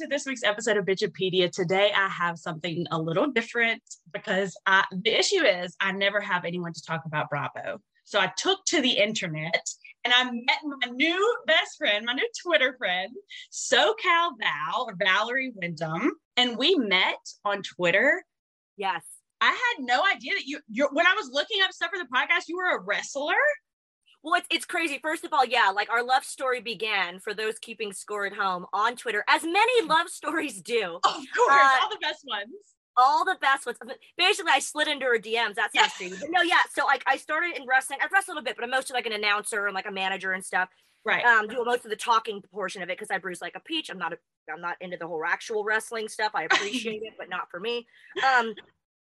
to this week's episode of Bitchipedia. Today, I have something a little different because I, the issue is I never have anyone to talk about Bravo. So I took to the internet and I met my new best friend, my new Twitter friend, SoCal Val or Valerie Wyndham, and we met on Twitter. Yes. I had no idea that you. You're, when I was looking up stuff for the podcast, you were a wrestler. Well, it's, it's crazy. First of all, yeah, like our love story began for those keeping score at home on Twitter, as many love stories do. Of course, uh, all the best ones. All the best ones. Basically, I slid into her DMs. That's not crazy. But no, yeah. So like I started in wrestling. I've wrestled a little bit, but I'm mostly like an announcer and like a manager and stuff. Right. Um, do most of the talking portion of it because I bruise like a peach. I'm not a I'm not into the whole actual wrestling stuff. I appreciate it, but not for me. Um,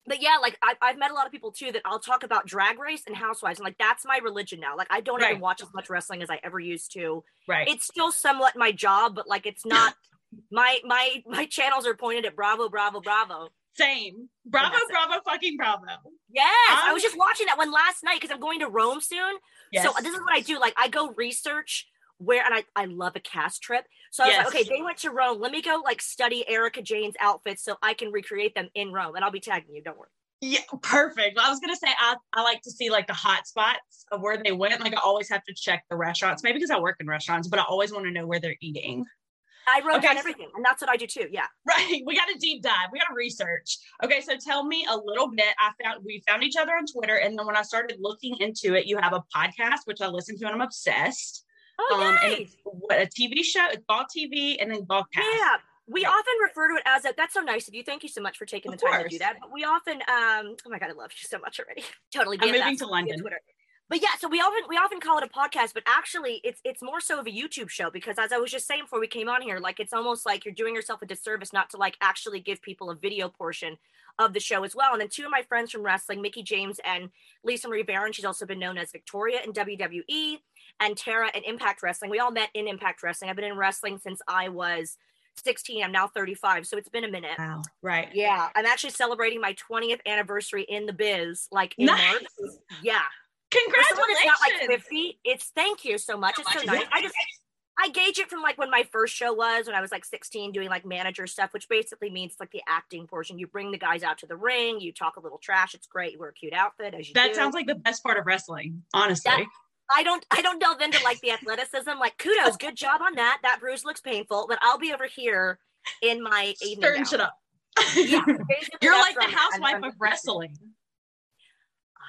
but yeah, like I, I've met a lot of people too that I'll talk about drag race and housewives, and like that's my religion now. Like I don't right. even watch as much wrestling as I ever used to. Right. It's still somewhat my job, but like it's not. my my my channels are pointed at Bravo, Bravo, Bravo. Same. Bravo, Bravo, fucking Bravo. Yes, um, I was just watching that one last night because I'm going to Rome soon. Yes. So this is what I do. Like I go research where and I, I love a cast trip. So I was yes. like, okay, they went to Rome. Let me go like study Erika Jayne's outfits so I can recreate them in Rome. And I'll be tagging you, don't worry. Yeah, perfect. I was gonna say I, I like to see like the hot spots of where they went. Like I always have to check the restaurants, maybe because I work in restaurants, but I always want to know where they're eating. I wrote okay, down everything, and that's what I do too. Yeah. Right. We got a deep dive. We got to research. Okay, so tell me a little bit. I found we found each other on Twitter, and then when I started looking into it, you have a podcast which I listen to, and I'm obsessed. Oh, um, nice. what a TV show, it's Ball TV, and then Ballcast. Yeah, we often refer to it as a. That's so nice of you. Thank you so much for taking of the time course. to do that. But we often, um, oh my god, I love you so much already. totally. I'm moving to London. Twitter. But yeah, so we often we often call it a podcast, but actually it's it's more so of a YouTube show because as I was just saying before we came on here, like it's almost like you're doing yourself a disservice not to like actually give people a video portion of the show as well. And then two of my friends from wrestling, Mickie James and Lisa Marie Varon, she's also been known as Victoria in WWE and Tara in Impact Wrestling. We all met in Impact Wrestling. I've been in wrestling since I was 16. I'm now 35. So it's been a minute. Wow. Right. Yeah. I'm actually celebrating my 20th anniversary in the biz, like in nice. March. Yeah. Congratulations. It's not like 50. It's thank you so much. It's so nice. I just I gauge it from like when my first show was when I was like 16 doing like manager stuff, which basically means like the acting portion. You bring the guys out to the ring, you talk a little trash. It's great. You wear a cute outfit as you That do. sounds like the best part of wrestling, honestly. That, I don't I don't delve into like the athleticism. Like kudos, good job on that. That bruise looks painful, but I'll be over here in my evening. Stirring shit up. Yeah, You're like the housewife of wrestling.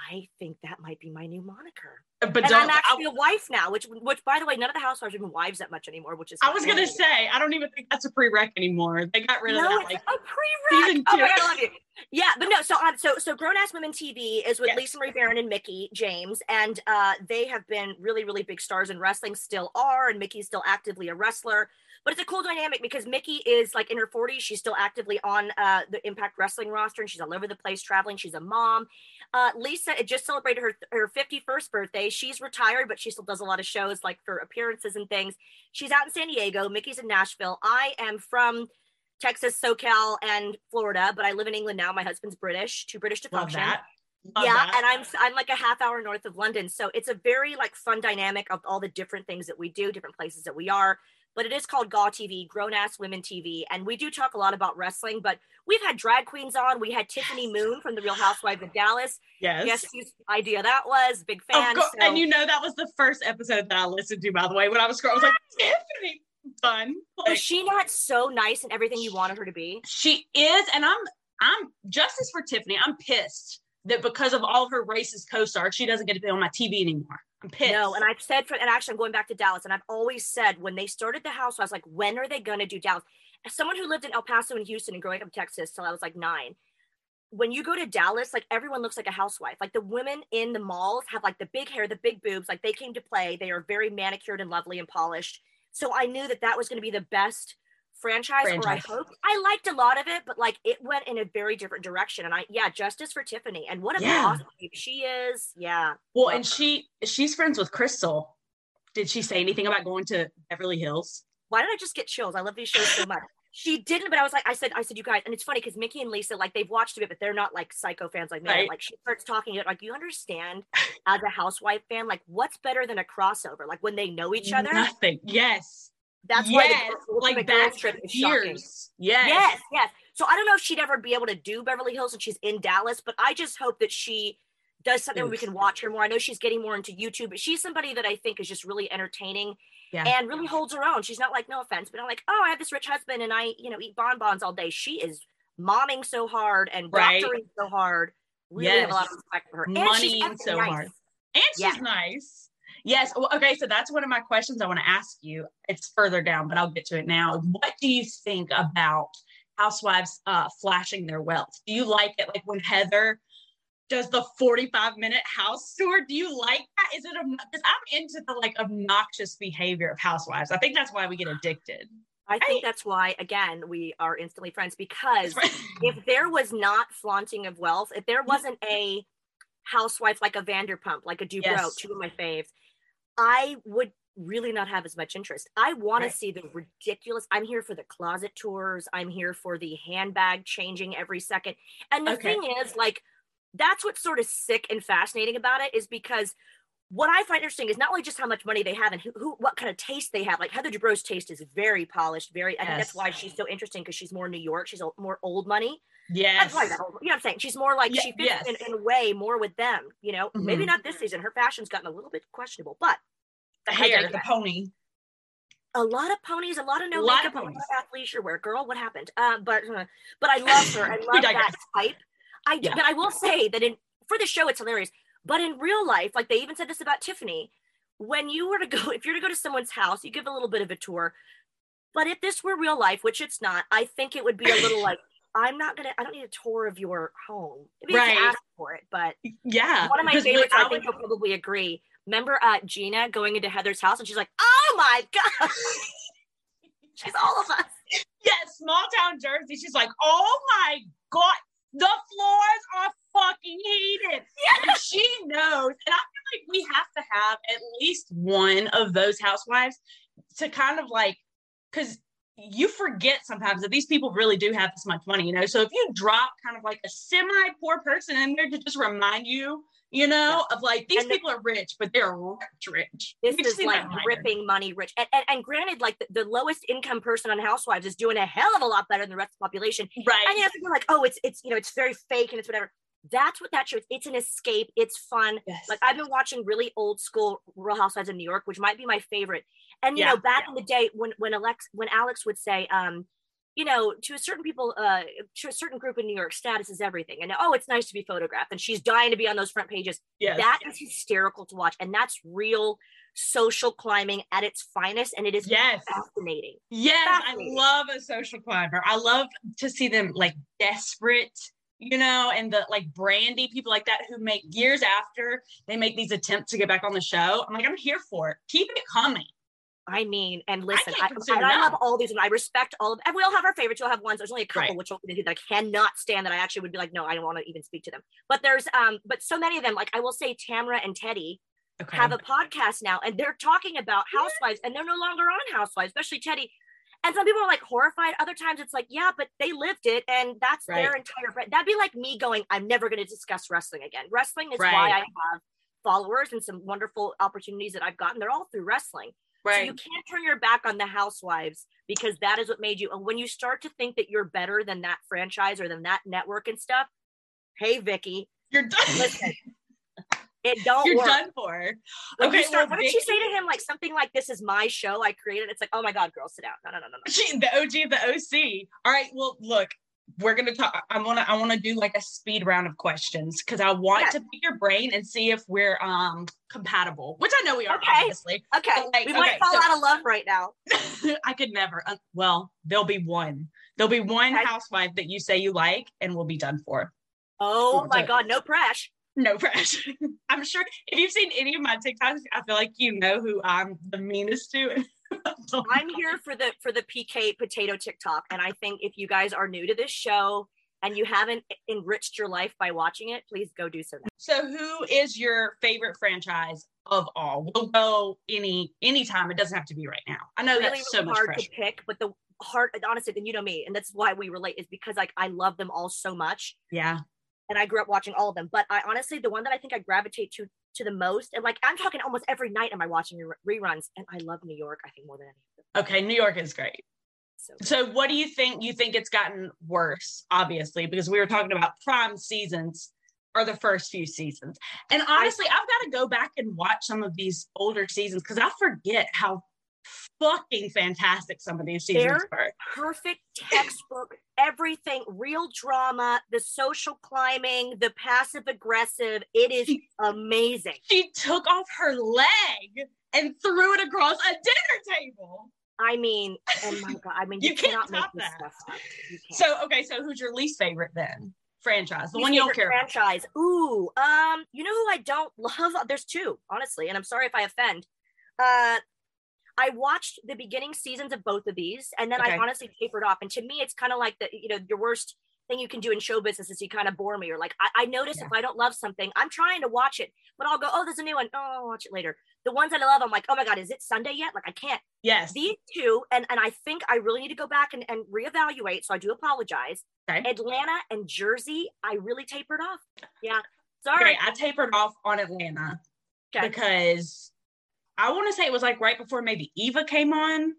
I think that might be my new moniker. Uh, but and I'm actually I, a wife now, which, which by the way, none of the housewives are even wives that much anymore. Which is I was gonna say, I don't even think that's a prereq anymore. They got rid of no, that. Like, a prereq. Oh my god, I love you. Yeah, but no. So on, so so grown ass women TV is with yes. Lisa Marie Varon and Mickie James, and uh, they have been really really big stars in wrestling. Still are, and Mickie's still actively a wrestler. But it's a cool dynamic because Mickie is like in her 40s. She's still actively on uh, the Impact Wrestling roster, and she's all over the place traveling. She's a mom. Uh, Lisa it just celebrated her her 51st birthday. She's retired, but she still does a lot of shows like for appearances and things. She's out in San Diego. Mickie's in Nashville. I am from Texas, SoCal, and Florida, but I live in England now. My husband's British, too British to function. Love yeah, that. and I'm I'm like a half hour north of London, so it's a very like fun dynamic of all the different things that we do, different places that we are but it is called GAW TV, Grown Ass Women TV. And we do talk a lot about wrestling, but we've had drag queens on. We had Tiffany Moon from The Real Housewives of Dallas. Yes. Guess whose idea that was? Big oh, fan. So. And you know, that was the first episode that I listened to, by the way, when I was scrolling. I was like, Tiffany, fun. Like, was she not so nice and everything you wanted her to be? She is. And I'm, I'm justice for Tiffany. I'm pissed that because of all her racist co-stars, she doesn't get to be on my TV anymore. I'm pissed. No, and I've said for and actually I'm going back to Dallas, and I've always said when they started the house, I was like, when are they gonna do Dallas? As someone who lived in El Paso and Houston and growing up in Texas till I was like nine, when you go to Dallas, like everyone looks like a housewife. Like the women in the malls have like the big hair, the big boobs, like they came to play. They are very manicured and lovely and polished. So I knew that that was going to be the best franchise, franchise, or I hope I liked a lot of it, but like it went in a very different direction. And I, yeah, justice for Tiffany, and what a yeah. awesome she is. Yeah. Well, and she she's friends with Crystal. Did she say anything about going to Beverly Hills? Why did I just get chills? I love these shows so much. She didn't, but I was like, I said, I said, you guys, and it's funny because Mickie and Lisa, like, they've watched a bit, but they're not like psycho fans like me. Right. Like, she starts talking like, you understand as a housewife fan, like, what's better than a crossover? Like, when they know each other? Nothing. Yes That's yes, why the like that trip is years. shocking. Yes. Yes, yes. So I don't know if she'd ever be able to do Beverly Hills and she's in Dallas, but I just hope that she does something where we can watch her more. I know she's getting more into YouTube, but she's somebody that I think is just really entertaining Yeah. and really holds her own. She's not like, no offense, but I'm like, oh, I have this rich husband and I, you know, eat bonbons all day. She is momming so hard and Right. doctoring so hard. Really have a lot of respect for her. Money and she's so nice. hard. And she's Yeah. nice. Yes. Well, okay. So that's one of my questions I want to ask you. It's further down, but I'll get to it now. What do you think about housewives uh, flashing their wealth? Do you like it? Like when Heather does the 45 minute house tour, do you like that? Is it, because I'm into the like obnoxious behavior of housewives. I think that's why we get addicted. I think that's why, again, we are instantly friends because Right. if there was not flaunting of wealth, if there wasn't a housewife like a Vanderpump, like a Dubrow, Yes. two of my faves, I would really not have as much interest. I want Right. to see the ridiculous. I'm here for the closet tours. I'm here for the handbag changing every second. And the Okay. thing is, like, that's what's sort of sick and fascinating about it is because what I find interesting is not only just how much money they have and who, who what kind of taste they have. Like Heather Dubrow's taste is very polished, very. I think that's why she's so interesting because she's more New York. She's more old money. Yes. That's why that old, you know what I'm saying. She's more like Ye- she fits yes. in, in a way more with them. You know, maybe Mhm. not this season. Her fashion's gotten a little bit questionable, but the hair, the pony. a lot of ponies, a lot of no A lot makeup, of ponies. athleisure wear. Girl, what happened? Uh, but uh, but I love her. I love that type. I Yeah. but I will say that in for the show it's hilarious. But in real life, like they even said this about Tiffany, when you were to go, if you're to go to someone's house, you give a little bit of a tour. But if this were real life, which it's not, I think it would be a little like, I'm not gonna, I don't need a tour of your home. Maybe Right. ask for it, but Yeah. one of my favorites, I think you'll probably agree. Remember uh, Gina going into Heather's house and she's like, "Oh my god, she's all of us." Yes, small town Jersey. She's like, oh my God, the floors are fucking heated. And she knows. And I feel like we have to have at least one of those housewives to kind of like, because you forget sometimes that these people really do have this much money, you know? So if you drop kind of like a semi poor person in there to just remind you, you know, of like these And the- people are rich, but they're rich, rich. This is like ripping money rich. And, and, and granted, like the, the lowest income person on Housewives is doing a hell of a lot better than the rest of the population. Right. And you have to be like, oh, it's it's you know, it's very fake and it's whatever. That's what that shows. It's an escape. It's fun. yes. Like I've been watching really old school Real Housewives of New York, which might be my favorite. And you Yeah. know, back in the day when when Alex when Alex would say, um, you know, to a certain people, uh, to a certain group in New York, status is everything. And oh, it's nice to be photographed, and she's dying to be on those front pages. yes. That is hysterical to watch, and that's real social climbing at its finest, and it is yes. fascinating. Yes, I love a social climber. I love to see them like desperate, you know, and the like Brandi people like that who make years after they make these attempts to get back on the show. I'm like, I'm here for it. Keep it coming. I mean, and listen, I, consider I love all these, and I respect all of. And we all have our favorites. You'll have ones. There's only a couple Right. which I cannot stand. That I actually would be like, no, I don't want to even speak to them. But there's, um, but so many of them. Like I will say, Tamra and Teddi Okay. have a podcast now, and they're talking about housewives, and they're no longer on housewives, especially Teddi. And some people are like horrified. Other times it's like, yeah, but they lived it, and that's their entire. brand. That'd be like me going, I'm never going to discuss wrestling again. Wrestling is why I have followers and some wonderful opportunities that I've gotten. They're all through wrestling. So right. you can't turn your back on the housewives because that is what made you. And when you start to think that you're better than that franchise or than that network and stuff, hey Vicki, You're done. listen, it don't You're work. done for. When Okay, start- well, what did she say to him? Like something like, "This is my show. I created." It's like, "Oh my god, girl, sit down." No, no, no, no, no. She, the OG of the OC. All right. Well, look, we're gonna talk. I wanna I wanna do like a speed round of questions because I want Yeah. to pick your brain and see if we're um compatible, which I know we are Okay. obviously. Okay, like, we might okay, fall so- out of love right now. I could never. Uh, well, there'll be one. There'll be one Okay. housewife that you say you like, and we'll be done for. Oh my god, no pressure. No pressure. I'm sure if you've seen any of my TikToks, I feel like you know who I'm the meanest to. I'm here for the for the PK potato TikTok, and I think if you guys are new to this show and you haven't enriched your life by watching it, please go do so now. So, who is your favorite franchise of all? We'll go any anytime. It doesn't have to be right now. I know really, that's so really much hard pressure. to pick, but the hard, honestly, and you know me, and that's why we relate is because like I love them all so much, Yeah. And I grew up watching all of them. But I honestly, the one that I think I gravitate to to the most, and like I'm talking almost every night, am I watching re- reruns? And I love New York, I think more than any. Okay, New York is great. So, So what do you think? You think it's gotten worse, obviously, because we were talking about prime seasons are the first few seasons. And honestly, I've got to go back and watch some of these older seasons because I forget how fucking fantastic some of these seasons They're- were. perfect textbook, everything, real drama, the social climbing, the passive aggressive. It is amazing. She took off her leg and threw it across a dinner table. I mean, oh my god! I mean, you, You cannot make this that. stuff up. So okay, so who's your least favorite then? Franchise, the Least one you don't care about. franchise. Ooh, um, you know who I don't love? There's two, honestly, and I'm sorry if I offend. Uh, I watched the beginning seasons of both of these, and then Okay. I honestly tapered off. And to me, it's kind of like the you know your worst thing you can do in show business is you kind of bore me, or like I, I notice Yeah. if I don't love something, I'm trying to watch it, but I'll go, oh, there's a new one. Oh, I'll watch it later. The ones that I love, I'm like, oh my god, is it Sunday yet? Like I can't Yes. these two and and i think i really need to go back and, and reevaluate so i do apologize Okay. atlanta and jersey i really tapered off yeah sorry Okay, I tapered off on Atlanta Okay. because I want to say it was like right before maybe Eva came on.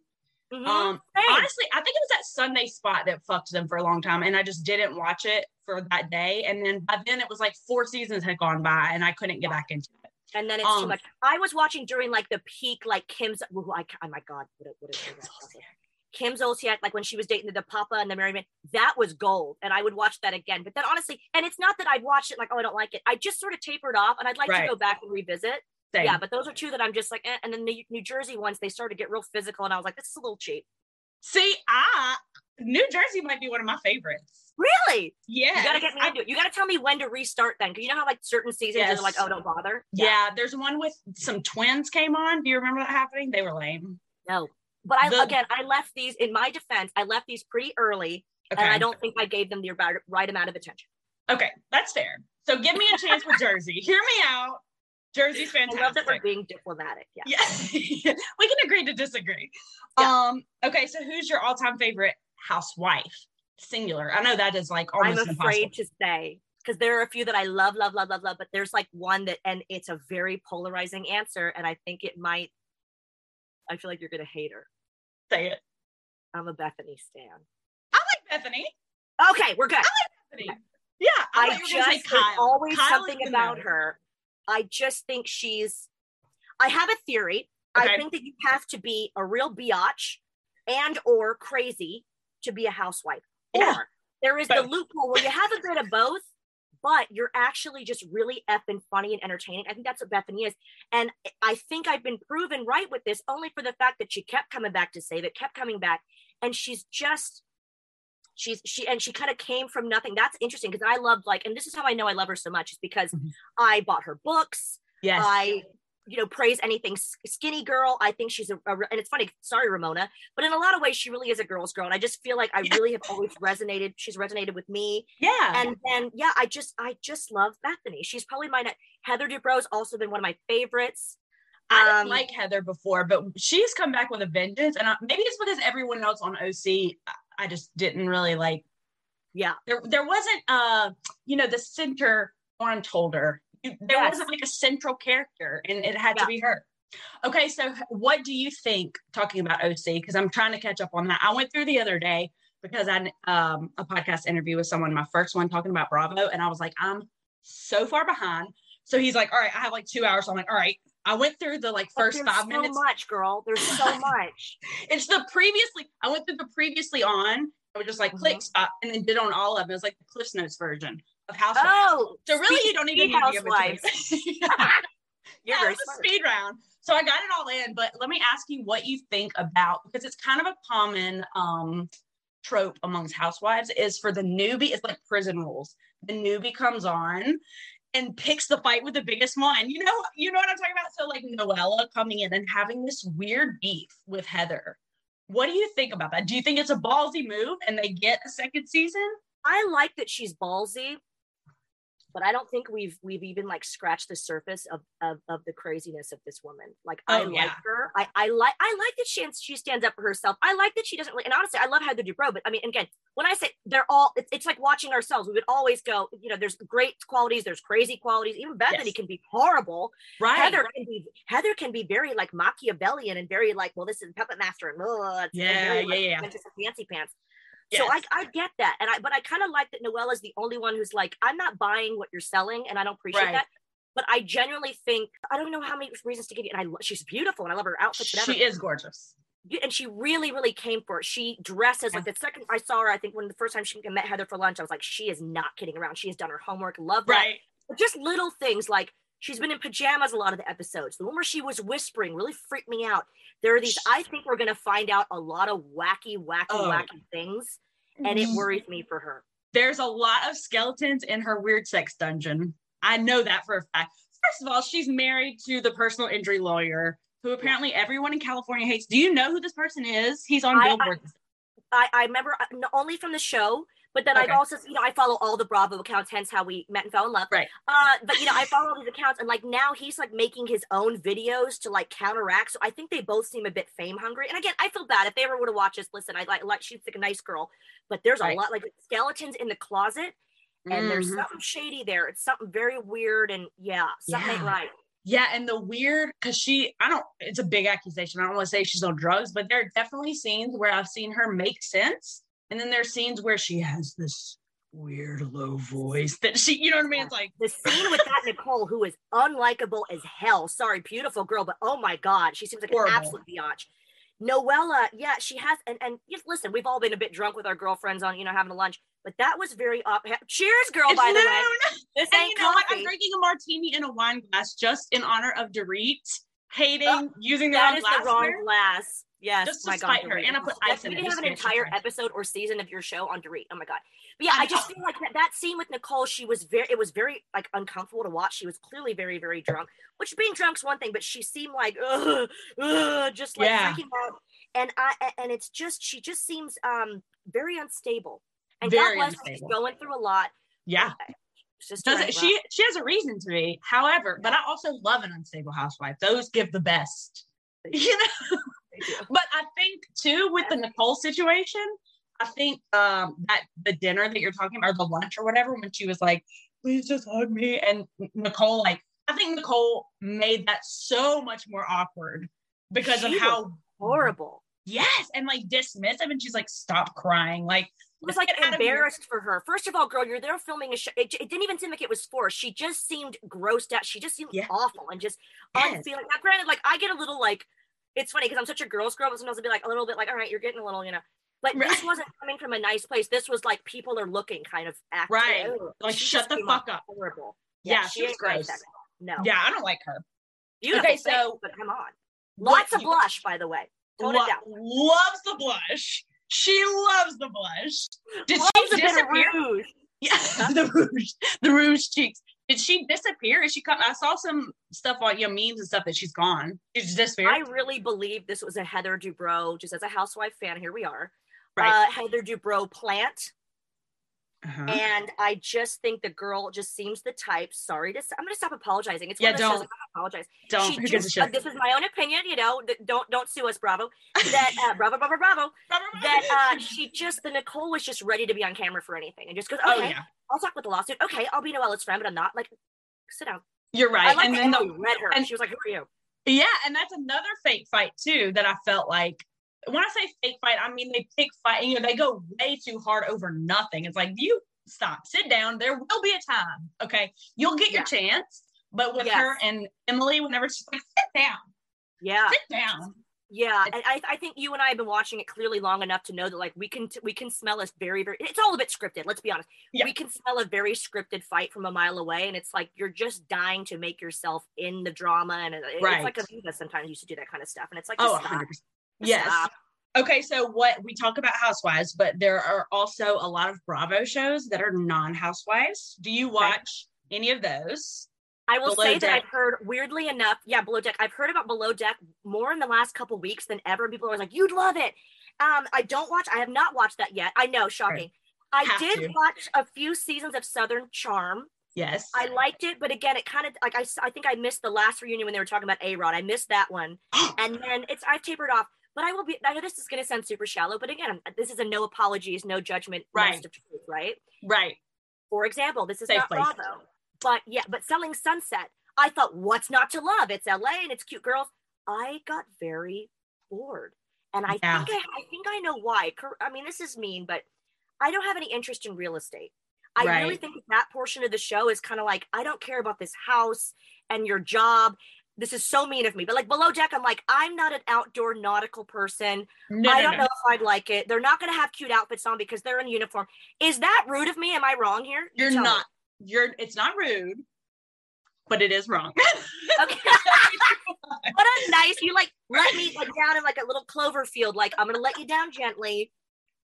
Mhm. Um, honestly, I think it was that Sunday spot that fucked them for a long time, and I just didn't watch it for that day. And then by then, it was like four seasons had gone by, and I couldn't get back into it. and then it's too um, much i was watching during like the peak like kim's ooh, I, oh my god what, what is her name? Kim Zolciak, like when she was dating the Papa and the Mary Man, that was gold. And I would watch that again. But then honestly, and it's not that I'd watch it like, oh, I don't like it. I just sort of tapered off and I'd like Right. to go back and revisit. Same. Yeah, but those are two that I'm just like, eh. and then the New Jersey ones, they started to get real physical, and I was like, this is a little cheap. See, I New Jersey might be one of my favorites. Really? Yeah, You gotta get me into it. You gotta tell me when to restart then, because you know how like certain seasons Yes. are like, oh, don't bother. Yeah. there's one with some twins came on. Do you remember that happening? They were lame. No. But I The- again, I left these in my defense. I left these pretty early, Okay, and I don't think I gave them the right amount of attention. okay, that's fair. So give me a chance with Jersey. Hear me out. Jersey's I fantastic. love that we're being diplomatic. Yeah. Yeah, we can agree to disagree. Yeah. Um, okay, so who's your all-time favorite housewife? Singular. I know that is like I'm afraid impossible. to say because there are a few that I love, love, love, love, love, but there's like one that, and it's a very polarizing answer, and I think it might. I feel like you're gonna hate her. Say it. I'm a Bethenny stan. I like Bethenny. Okay, we're good. I like Bethenny. Yeah, I, I thought you were gonna say just there's Kyle. always Kyle something about her. I just think she's. I have a theory. I think that you have to be a real biatch and or crazy to be a housewife. Yeah. Or there is the loophole where you have a bit of both, but you're actually just really effing funny and entertaining. I think that's what Bethenny is. And I think I've been proven right with this only for the fact that she kept coming back to save it, kept coming back. And she's just she's she and she kind of came from nothing. That's interesting because I loved like, and this is how I know I love her so much, is because Mhm. I bought her books. Yes. I, you know, praise anything skinny girl. I think she's a, a and it's funny. Sorry, Ramona, but in a lot of ways, she really is a girl's girl. And I just feel like I Yeah. really have always resonated. She's resonated with me. yeah. And then, yeah, I just, I just love Bethenny. She's probably my, Heather Dubrow's also been one of my favorites. I didn't um, like Heather before, but she's come back with a vengeance. And I, maybe it's because everyone else on OC, I- just didn't really like. Yeah. There, there wasn't, uh, you know, the center orange holder. You, there Yes. wasn't like a central character, and it had Yeah. to be her. Okay, so what do you think? Talking about OC, because I'm trying to catch up on that. I went through the other day because I um a podcast interview with someone, my first one talking about Bravo, and I was like, I'm so far behind. So he's like, all right, I have like two hours. So I'm like, all right. I went through the like first there's five so minutes. much, girl. There's so much. It's the previously. I went through the previously on. I was just like click Mhm. stop, and then did on all of them. It was like the Cliff Notes version of Housewives. Oh, so really, you don't even need to give it to housewives. me. You're yeah, very it was smart. a speed round. So I got it all in, but let me ask you what you think about because it's kind of a common um trope amongst housewives is for the newbie, it's like prison rules. The newbie comes on and picks the fight with the biggest one. You know, you know what I'm talking about? So like Noella coming in and having this weird beef with Heather. What do you think about that? Do you think it's a ballsy move and they get a second season? I like that she's ballsy. But I don't think we've we've even like scratched the surface of of, of the craziness of this woman. Like Oh, I yeah. like her. I I like I like that she she stands up for herself. I like that she doesn't really. And honestly, I love Heather Dubrow. But I mean, again, when I say they're all, it's, it's like watching ourselves. We would always go, you know, there's great qualities, there's crazy qualities. Even Bethenny Yes. can be horrible. Right. Heather can be Heather can be very like Machiavellian and very like, well, this is puppet master and oh, it's Yeah, very, yeah, like, yeah. Of fancy pants. So I, I get that. And I but I kind of like that Noelle is the only one who's like, I'm not buying what you're selling, and I don't appreciate Right. that. But I genuinely think I don't know how many reasons to give you. And I lo- she's beautiful and I love her outfits. and she is gorgeous. and she really, really came for it. She dresses like the second I saw her, I think when the first time she met Heather for lunch, I was like, she is not kidding around. She has done her homework. Love that. Right. But just little things like she's been in pajamas a lot of the episodes. The one where she was whispering really freaked me out. There are these, I think we're going to find out a lot of wacky, wacky, Oh. wacky things. And it worries me for her. There's a lot of skeletons in her weird sex dungeon. I know that for a fact. First of all, she's married to the personal injury lawyer who apparently everyone in California hates. Do you know who this person is? He's on I- I- Billboard. I, I remember uh, only from the show, but then I've also, you know, I follow all the Bravo accounts, hence how we met and fell in love. Right. Uh, but you know, I follow all these accounts, and like now he's like making his own videos to like counteract. So I think they both seem a bit fame hungry. And again, I feel bad if they ever were to watch this. Listen, I like, like she's like a nice girl, but there's a lot like skeletons in the closet, and there's Mhm. something shady there. It's something very weird, and yeah, something Yeah. right. Yeah, and the weird because she, I don't. It's a big accusation. I don't want to say she's on drugs, but there are definitely scenes where I've seen her make sense, and then there's scenes where she has this weird low voice that she, you know what I mean? It's like The scene with that Nicole, who is unlikable as hell. Sorry, beautiful girl, but oh my god, she seems like Horrible. an absolute biatch. Noella, yeah, she has, and and just listen, we've all been a bit drunk with our girlfriends on, you know, having a lunch, but that was very up. Cheers, girl. it's by the way, this And ain't you know what? coffee. I'm drinking a martini in a wine glass just in honor of Dorit hating Oh, using the that wrong is the wrong glass. Yes, Just to my God, spite her, Dorit. and I put Yes, ice in we can have an entire she- episode or season of your show on Dorit. Oh my God. But yeah, I I, just know. feel like that, that scene with Nicole, she was very, it was very like uncomfortable to watch. She was clearly very, very drunk, which being drunk's one thing, but she seemed like, ugh, ugh, just like Yeah. freaking out. And I, and it's just, she just seems um very unstable. And Very God bless her, she's going through a lot. Yeah. It's just Does doing it, she she has a reason to be. However, but I also love an unstable housewife. Those give the best. You know? rough. They do. But I think too with the Nicole situation, I think um that the dinner that you're talking about, or the lunch or whatever, when she was like, please just hug me. And Nicole, like, I think Nicole made that so much more awkward because of how Horrible. yes, and like dismissive, and she's like, stop crying. Like was like get out of here. embarrassed for her. First of all, girl, you're there filming a show. It, it didn't even seem like it was forced. She just seemed grossed out. She just seemed Yeah. awful and just Yes. unfeeling. Now, granted, like I get a little like it's funny because I'm such a girl's girl, but sometimes I'll be like a little bit like, all right, you're getting a little, you know. But this wasn't coming from a nice place. This was like people are looking kind of act. Right. Ugh. Like, She shut the fuck up. Horrible. Yeah, she was gross. girl. No. Yeah, I don't like her. Beautiful, Okay, so- but come on. Lots of blush, by the way. Tone Lo- it down. loves the blush. She loves the blush. Did Loves she a bit of disappear? rouge. Yeah, the rouge, the rouge cheeks. Did she disappear? Is she come? I saw some stuff on your memes and stuff that she's gone. Did she disappear? I really believe this was a Heather Dubrow, just as a housewife fan, here we are. Right. Uh, Heather Dubrow plant. Uh-huh. And I just think the girl just seems the type. Sorry to, I'm going to stop apologizing. It's Yeah, one of don't. Apologize. Don't. She Who gives a just, uh, this is my own opinion, you know. th- Don't don't sue us, Bravo. That uh, Bravo, Bravo, Bravo. That uh, she just the Nicole was just ready to be on camera for anything, and just goes, okay, oh yeah, I'll talk with the lawsuit. Okay, I'll be Noella's friend, but I'm not. Like, sit down. you're I right. like and then the, read her. and- she was like, "Who are you?" yeah, and that's another fake fight too that I felt like. When I say fake fight, I mean they pick fight. You know, they go way too hard over nothing. It's like you stop, sit down. There will be a time. Okay, you'll get your chance. But with Yes. her and Emily, whenever she's like, sit down, Yeah, sit down. Yeah, and I, I think you and I have been watching it clearly long enough to know that like we can t- we can smell a very very it's all a bit scripted. Let's be honest. Yeah. We can smell a very scripted fight from a mile away, and it's like you're just dying to make yourself in the drama, and it, Right. it's like Aviva sometimes used to do that kind of stuff, and it's like Oh, just stop. 100%. Yes. Stop. Okay, so what we talk about housewives, but there are also a lot of Bravo shows that are non-housewives. Do you watch any of those? I will Below say that I've heard weirdly enough, yeah, Below Deck. I've heard about Below Deck more in the last couple weeks than ever. People are like, "You'd love it." Um, I don't watch. I have not watched that yet. I know, shocking. I did to. watch a few seasons of Southern Charm. Yes. I liked it, but again, it kind of like I, I think I missed the last reunion when they were talking about A Rod. I missed that one, and then it's I've tapered off. But I will be. I know this is going to sound super shallow, but again, this is a no apologies, no judgment, right? Truth, right? Right. For example, this is Safe not place. Bravo, but yeah, but selling Sunset. I thought, what's not to love? It's LA and it's cute girls. I got very bored, and I Yeah. think I, I think I know why. I mean, this is mean, but I don't have any interest in real estate. I really think that portion of the show is kind of like I don't care about this house and your job. This is so mean of me, but like below deck, I'm like I'm not an outdoor nautical person. No, I no, don't no. know if I'd like it. They're not going to have cute outfits on because they're in uniform. Is that rude of me? Am I wrong here? You You're tell me. not. You're. It's not rude, but it is wrong. Okay. what a nice you like let me like down in like a little clover field. Like I'm gonna let you down gently.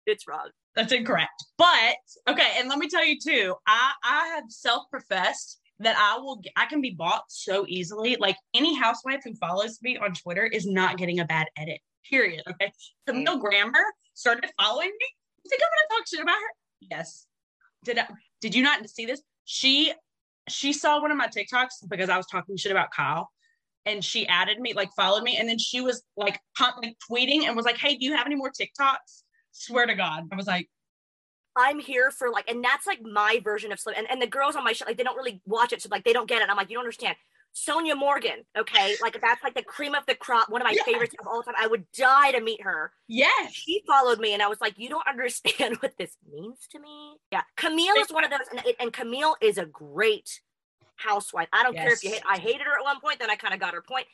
It's wrong. That's incorrect. But okay, and let me tell you too. I I have self-professed that I will. I can be bought so easily. Like any housewife who follows me on Twitter is not getting a bad edit. Period. Okay. Camille mm. Grammer started following me. You think I'm gonna talk shit about her? Yes. Did I? Did you not see this? She she saw one of my TikToks because I was talking shit about Kyle. And she added me, like followed me, and then she was like, like tweeting and was like, "Hey, do you have any more TikToks?" Swear to God, I was like, I'm here for like, and that's like my version of slip. And, and the girls on my show, like they don't really watch it, so like they don't get it. I'm like, you don't understand. Sonja Morgan, okay, like that's like the cream of the crop, one of my Yes. favorites of all time. I would die to meet her. Yes. She followed me, and I was like, you don't understand what this means to me. Yeah, Camille is one of those, and, and Camille is a great housewife. I don't care if you Yes. hate. I hated her at one point, then I kind of got her point.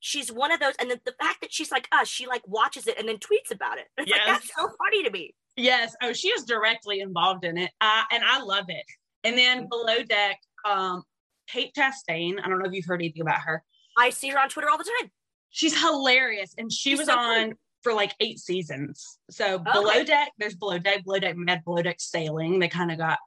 She's one of those, and the, the fact that she's like us, she like watches it and then tweets about it. It's like Yes. that's so funny to me. Yes. Oh, she is directly involved in it. Uh, and I love it. And then below deck, um, Kate Chastain. I don't know if you've heard anything about her. I see her on Twitter all the time. She's hilarious. And she She's was so on for like eight seasons. So below deck, there's below deck, below deck med, below deck sailing. They kind of got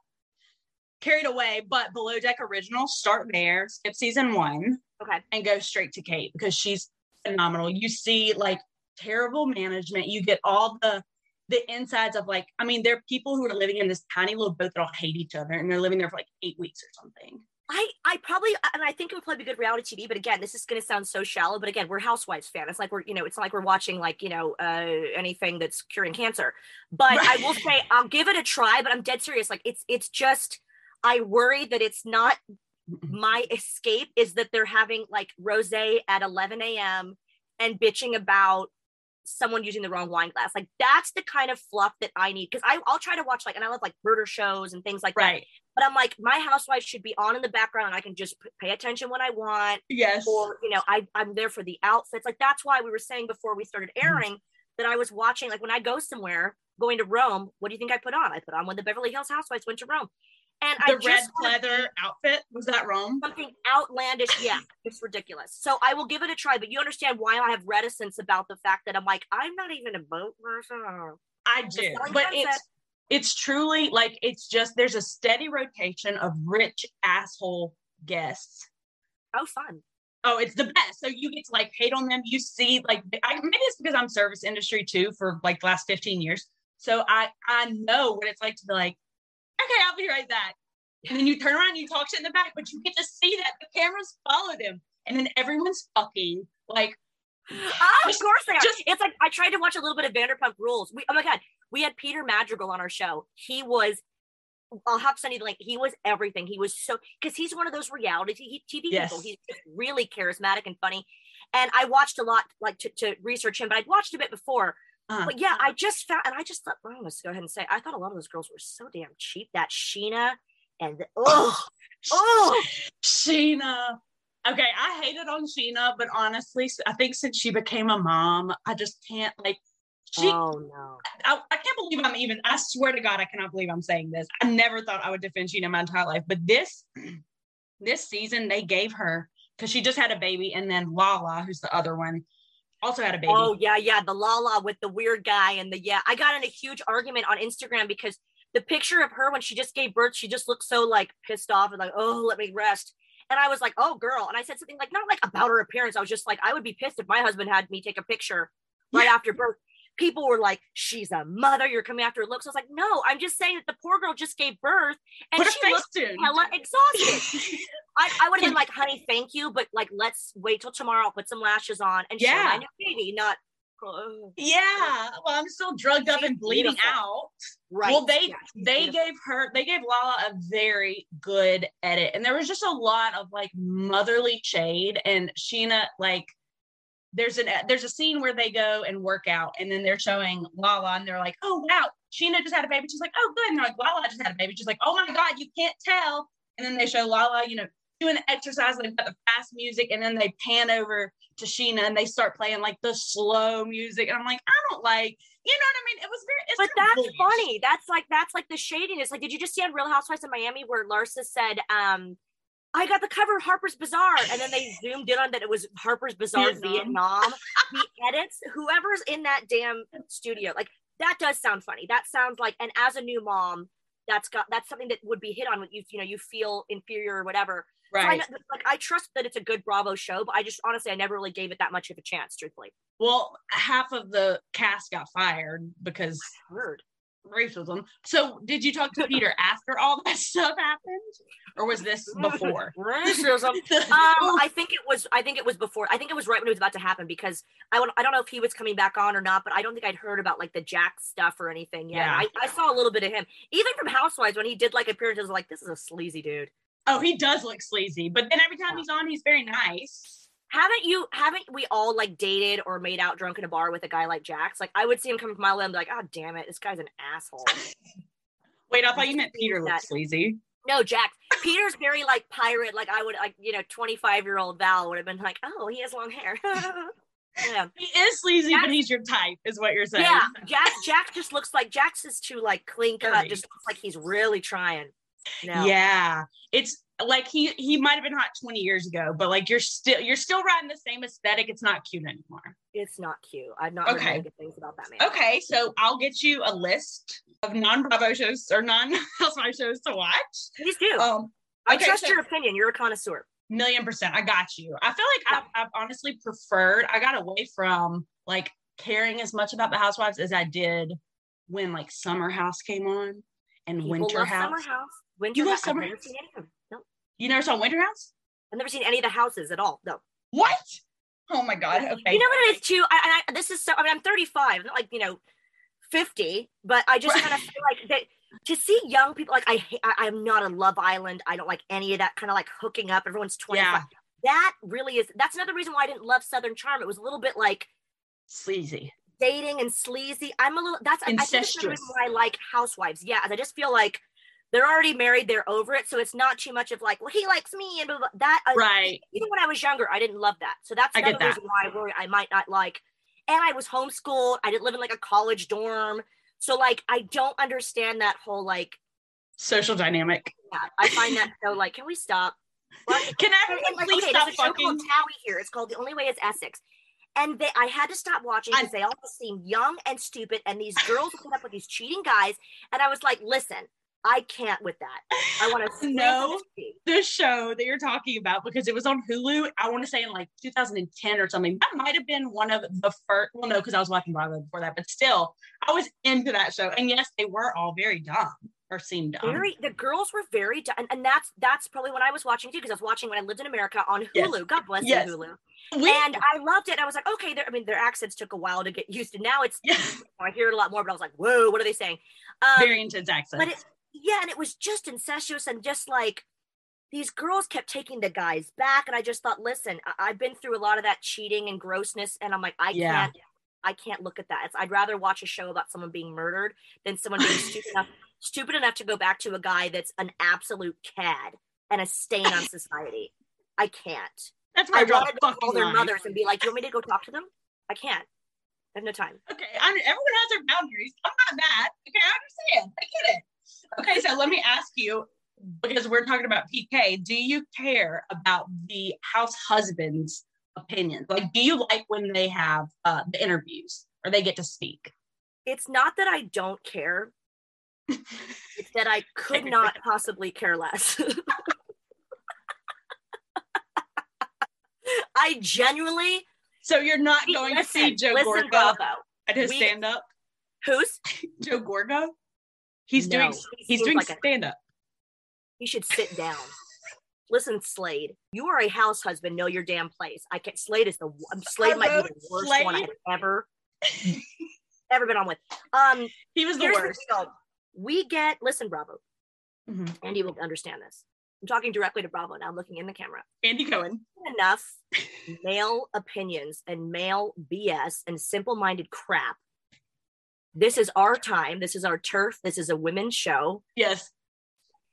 carried away, but below deck original, start there, skip season one. Okay. and go straight to Kate because she's phenomenal. You see like terrible management. You get all the the insides of like, I mean, there are people who are living in this tiny little boat that all hate each other and they're living there for like eight weeks or something. I I probably and I think it would probably be good reality TV, but again, this is going to sound so shallow. But again, we're Housewives fan. It's like we're you know, it's like we're watching like you know uh, anything that's curing cancer. But I will say I'll give it a try. But I'm dead serious. Like it's it's just I worry that it's not my escape is that they're having like rose at 11 a.m. and bitching about someone using the wrong wine glass. Like that's the kind of fluff that I need because I'll try to watch like and I love like murder shows and things like that. But I'm like my housewife should be on in the background and I can just pay attention when I want Yes. or you know I I'm there for the outfits. Like that's why we were saying before we started Mm-hmm. airing that I was watching like when I go somewhere going to Rome, what do you think I put on? I put on when the Beverly Hills Housewives went to Rome. And the I red leather outfit was that Rome? something outlandish. Yeah, it's ridiculous. So I will give it a try, but you understand why I have reticence about the fact that I'm like, I'm not even a boat person. I Just do, but it's it's truly like it's just there's a steady rotation of rich asshole guests Oh, fun. Oh, it's the best. So you get to like hate on them. You see, like I, maybe it's because I'm service industry too for like the last 15 years. So I I know what it's like to be like, okay, I'll be right back. And then you turn around and you talk shit in the back, but you get to see that the cameras followed him. And then everyone's fucking like Oh, of course they are. just- it's like I tried to watch a little bit of Vanderpump Rules. We, oh my god, we had Peter Madrigal on our show. He was. I'll have to send you the link. He was everything. He was so because he's one of those reality TV Yes. people. He's really charismatic and funny. And I watched a lot, like to, to research him, but I'd watched a bit before. Uh, But yeah, I just found, and I just thought, well, let's go ahead and say, I thought a lot of those girls were so damn cheap. That Scheana and the, oh, oh, Scheana. Okay, I hated on Scheana, but honestly, I think since she became a mom, I just can't like she oh no. I, I can't believe I'm even, I swear to God, I cannot believe I'm saying this. I never thought I would defend Scheana my entire life. But this this season they gave her because she just had a baby, and then Lala, who's the other one, also had a baby. Oh yeah, yeah, the Lala with the weird guy and the yeah. I got in a huge argument on Instagram because the picture of her when she just gave birth, she just looked so like pissed off and like, oh, let me rest. And I was like, oh, girl. And I said something like, not like about her appearance. I was just like, I would be pissed if my husband had me take a picture right after birth. People were like, "She's a mother. You're coming after her looks." I was like, "No, I'm just saying that the poor girl just gave birth and Put she looks hella exhausted." I, I would have been like, "Honey, thank you, but like, let's wait till tomorrow. I'll put some lashes on and show Yeah. my new baby, not." "Oh, yeah. Well, I'm still drugged up and bleeding beautiful. out. right. Well, they Yeah, they beautiful. gave her they gave Lala a very good edit, and there was just a lot of like motherly shade. And Scheana like there's an there's a scene where they go and work out, and then they're showing Lala, and they're like, oh wow, Scheana just had a baby. She's like, oh good. And they're like, Lala just had a baby. She's like, oh my god, you can't tell. And then they show Lala, you know, doing exercise. They've got the fast music, and then they pan over to Scheana, and they start playing like the slow music. And I'm like, I don't like, you know what I mean? It was very. It's but that's bullish. funny. That's like that's like the shadiness. Like, did you just see on Real Housewives of Miami where Larsa said, um, I got the cover of Harper's Bazaar, and then they zoomed in on that it was Harper's Bazaar Vietnam. Vietnam. the edits, whoever's in that damn studio, like that does sound funny. That sounds like, and as a new mom, that's got that's something that would be hit on when you you know you feel inferior or whatever. So I Right. like I trust that it's a good Bravo show, but I just honestly I never really gave it that much of a chance, truthfully. Well, half of the cast got fired because Heard. Racism. So, did you talk to Peter after all that stuff happened, or was this before? Racism. Um, I think it was. I think it was before. I think it was right when it was about to happen because I. I don't know if he was coming back on or not, but I don't think I'd heard about like the Jax stuff or anything yet. Yeah. I, I saw a little bit of him, even from Housewives when he did like appearances. Like this is a sleazy dude. oh, he does look sleazy, but then every time he's on, he's very nice. Haven't you? Haven't we all like dated or made out drunk in a bar with a guy like Jax? Like I would see him come from my way and be like, oh damn it, this guy's an asshole. Wait, I thought you meant Peter looked sleazy. no, Jax. Peter's very like pirate. Like I would like you know twenty five year old Val would have been like, oh, he has long hair. yeah. He is sleazy, but he's your type, is what you're saying. Yeah, Jack. Jack just looks like Jax is too like clean cut. Just looks like he's really trying. No. Yeah, it's like he he might have been hot 20 years ago, but like you're still you're still riding the same aesthetic. It's not cute anymore. it's not cute. I've not heard Okay. negative things about that man. Okay, so I'll get you a list of non-Bravo shows or non-Housewives shows to watch. Please do. Um, I okay, trust so- your opinion. You're a connoisseur. million percent, I got you. I feel like I've, I've honestly preferred. I got away from like caring as much about the Housewives as I did when like Summer House came on and People Winter House. Summer House. Winter You love House. Summer House? You never saw Winter House? I've never seen any of the houses at all. No. What? Oh my god. Okay. You know what it is too. I, I, this is so. I mean, I'm 35. I'm not like you know, 50. But I just Right. kind of feel like that to see young people. Like I, I, I'm not a Love Island. I don't like any of that kind of like hooking up. Everyone's 25. Yeah. That really is. That's another reason why I didn't love Southern Charm. It was a little bit like Sleazy. dating and sleazy. I'm a little. That's I think that's why I like Housewives. Yeah, I just feel like. They're already married. They're over it, so it's not too much of like, well, he likes me, and blah, blah, blah. that. uh, Right. even when I was younger, I didn't love that. So that's I another that. reason why I worry I might not like. And I was homeschooled. I didn't live in like a college dorm. So like I don't understand that whole like Social dynamic. yeah, I find that so like can we stop? Well, Can everyone like, please okay, stop there's a show fucking? called Towie here. It's called The Only Way Is Essex. And they, I had to stop watching because they all seem young and stupid. And these girls put up with these cheating guys. And I was like, listen, I can't with that. I want to know the show that you're talking about because it was on Hulu. I want to say in like 2010 or something. That might have been one of the first. Well, no, because I was watching Bravo before that, but still, I was into that show. And yes, they were all very dumb or seemed dumb. very the girls were very dumb, and, and that's that's probably when I was watching too because I was watching when I lived in America on Hulu. Yes. God bless Yes. you, Hulu. We- and I loved it. I was like, okay, I mean, their accents took a while to get used to. Now it's yeah, I hear it a lot more, but I was like, whoa, what are they saying? Um, very intense accents. but it, yeah, and it was just incestuous and just like these girls kept taking the guys back, and I just thought, listen, I- I've been through a lot of that cheating and grossness, and I'm like, I Yeah. can't. I can't look at that. It's, I'd rather watch a show about someone being murdered than someone being stupid enough, stupid enough to go back to a guy that's an absolute cad and a stain on society. I can't. That's why I, I want to call their mothers and be like, "Do you want me to go talk to them?" I can't. I have no time. Okay, I, everyone has their boundaries. I'm not mad. Okay, I understand. I get it. Okay, so let me ask you because we're talking about PK. Do you care about the house husband's opinions? Like, do you like when they have uh, the interviews or they get to speak? It's not that I don't care. it's that I could not possibly care less. I genuinely So you're not going listen, to see Joe listen. Bravo. I did stand up. Who's Joe Gorga? He's no, doing he he's doing like stand up. He should sit down. Listen, Slade, you are a house husband. Know your damn place. I can't. Slade is the Slade might be the worst Slade. one I've ever ever been on with. Um, he was the worst. The we get listen, Bravo. Mm-hmm. Andy will understand this. I'm talking directly to Bravo now. I'm looking in the camera. Andy Cohen. Enough male opinions and male BS and simple-minded crap. This is our time. This is our turf. This is a women's show. Yes.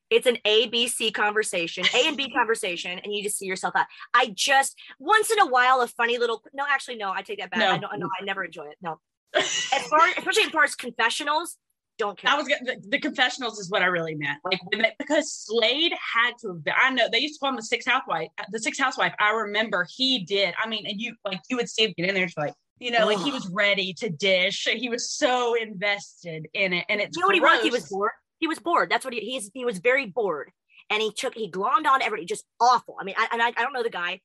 It's an A B C conversation, A and B conversation, and you just see yourself out. I just once in a while a funny little no, actually no, I take that back. No, I don't, no, I never enjoy it. No, as far especially as far as confessionals, don't care. I was the, the, confessionals is what I really meant. Like because Slade had to have been, I know they used to call him the six housewife. The six housewife. I remember he did. I mean, and you like you would see him get in there, like you know, Ugh. like he was ready to dish. He was so invested in it, and it's you know what he was. He was bored. He was bored. That's what he he's he was very bored, and he took he glommed on everybody. Just awful. I mean, I, and I, I don't know the guy.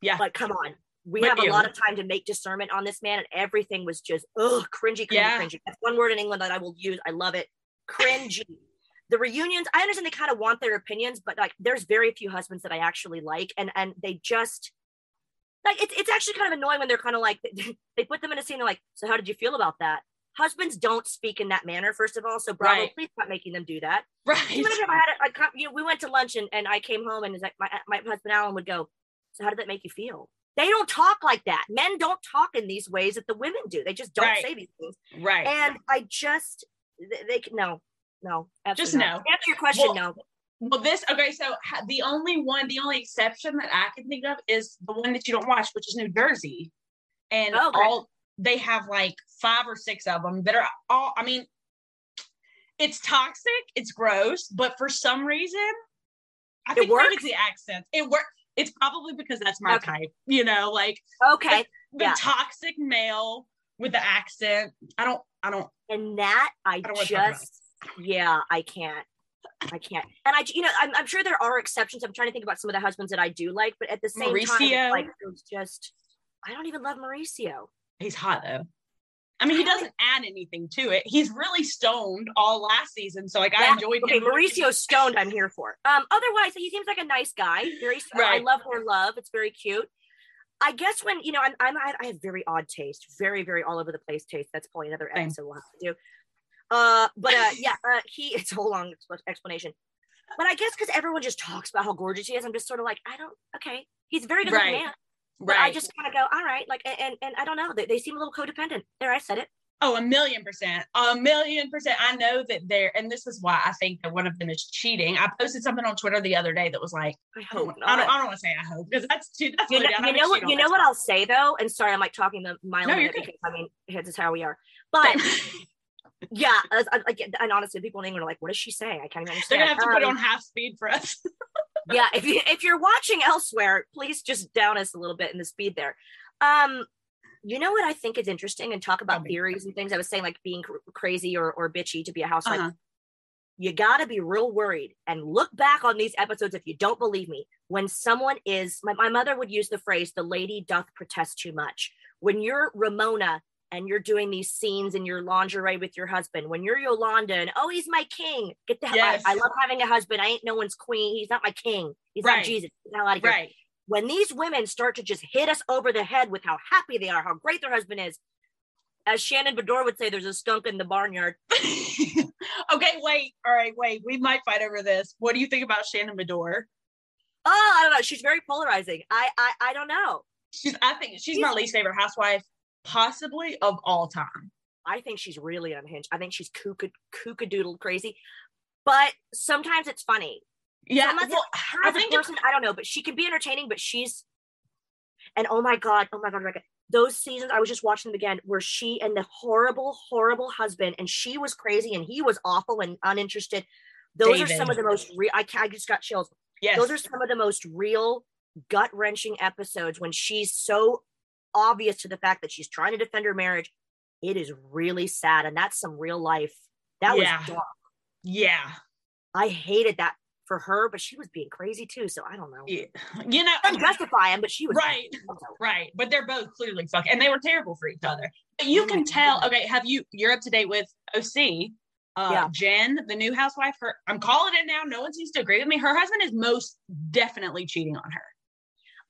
Yeah, but come on, we have a lot of time to make discernment on this man, and everything was just ugh, cringy, cringy, yeah. cringy. That's one word in England that I will use. I love it. Cringy. the reunions, I understand they kind of want their opinions, but like there's very few husbands that I actually like, and and they just like it's it's actually kind of annoying when they're kind of like they put them in a scene. They're like, so how did you feel about that? Husbands don't speak in that manner, first of all. So Bravo, right. please stop making them do that. Right. I had a, like, you know, we went to lunch and, and I came home and it's like my my husband Alan would go, so how did that make you feel? They don't talk like that. Men don't talk in these ways that the women do. They just don't right. say these things. Right. And I just they, they no no just no. Answer your question. Well, no. Well, this okay. So the only one, the only exception that I can think of is the one that you don't watch, which is New Jersey, and oh, okay. all they have like five or six of them that are all. I mean, it's toxic, it's gross, but for some reason, I it think works. it's the accent. It works it's probably because that's my okay. type, you know, like okay, the, the yeah. toxic male with the accent. I don't, I don't, and that I, I just, yeah, I can't. I can't. And I, you know, I'm, I'm, sure there are exceptions. I'm trying to think about some of the husbands that I do like, but at the same Mauricio. time, like, it was just, I don't even love Mauricio. He's hot though. I mean, he doesn't add anything to it. He's really stoned all last season, so like yeah. I enjoyed. Okay, him. Mauricio stoned. I'm here for. Um, otherwise, he seems like a nice guy. Very. Right. I love her love. It's very cute. I guess when you know, I'm, I'm I have very odd taste, very very all over the place taste. That's probably another episode Same. we'll have to do. Uh, but uh, yeah, uh, he it's a whole long explanation. But I guess because everyone just talks about how gorgeous he is, I'm just sort of like, I don't. Okay, he's very good right. man. But right. I just kind of go, all right, like, and and I don't know, they, they seem a little codependent. There, I said it. Oh, a million percent, a million percent. I know that they're, and this is why I think that one of them is cheating. I posted something on Twitter the other day that was like, I hope not. I don't, I don't want to say I hope because that's too. That's you know, you know what? You know what I'll say though, and sorry, I'm like talking the mile no, because I mean, this is how we are. But yeah, as, I, like, and honestly, people in England are like, "What does she say?" I can't even understand. They're gonna have to um, put it on half speed for us. yeah, if you if you're watching elsewhere, please just down us a little bit in the speed there. Um, you know what I think is interesting and talk about theories and things. I was saying like being cr- crazy or or bitchy to be a housewife. Uh-huh. You got to be real worried and look back on these episodes if you don't believe me. When someone is, my, my mother would use the phrase, the lady doth protest too much. When you're Ramona and you're doing these scenes in your lingerie with your husband, when you're Yolanda and oh, he's my king, get the hell yes. out. I love having a husband. I ain't no one's queen. He's not my king. He's right. not Jesus. Get the hell out of here. Right. When these women start to just hit us over the head with how happy they are, how great their husband is, as Shannon Beador would say, there's a skunk in the barnyard. okay, wait. All right, wait. We might fight over this. What do you think about Shannon Beador? Oh, I don't know. She's very polarizing. I I, I don't know. She's I think she's, she's my least favorite housewife possibly of all time. I think she's really unhinged. I think she's kooka kookadoodle crazy. But sometimes it's funny. Yeah. Well, I think person, I don't know, but she can be entertaining, but she's and oh my god, oh my god, oh my god. Those seasons I was just watching them again where she and the horrible, horrible husband, and she was crazy and he was awful and uninterested. Those David. are some of the most real I, I just got chills. Yes. Those are some of the most real gut wrenching episodes when she's so obvious to the fact that she's trying to defend her marriage. It is really sad. And that's some real life. That yeah. was dark. Yeah. I hated that for her, but she was being crazy too. So I don't know. Yeah. You know, I'm justify him, but she was right, right. But they're both clearly fucking, and they were terrible for each other. But you can tell. Okay, have you? You're up to date with OC. Uh, Yeah. Jen, the new housewife. Her, I'm calling it now. No one seems to agree with me. Her husband is most definitely cheating on her.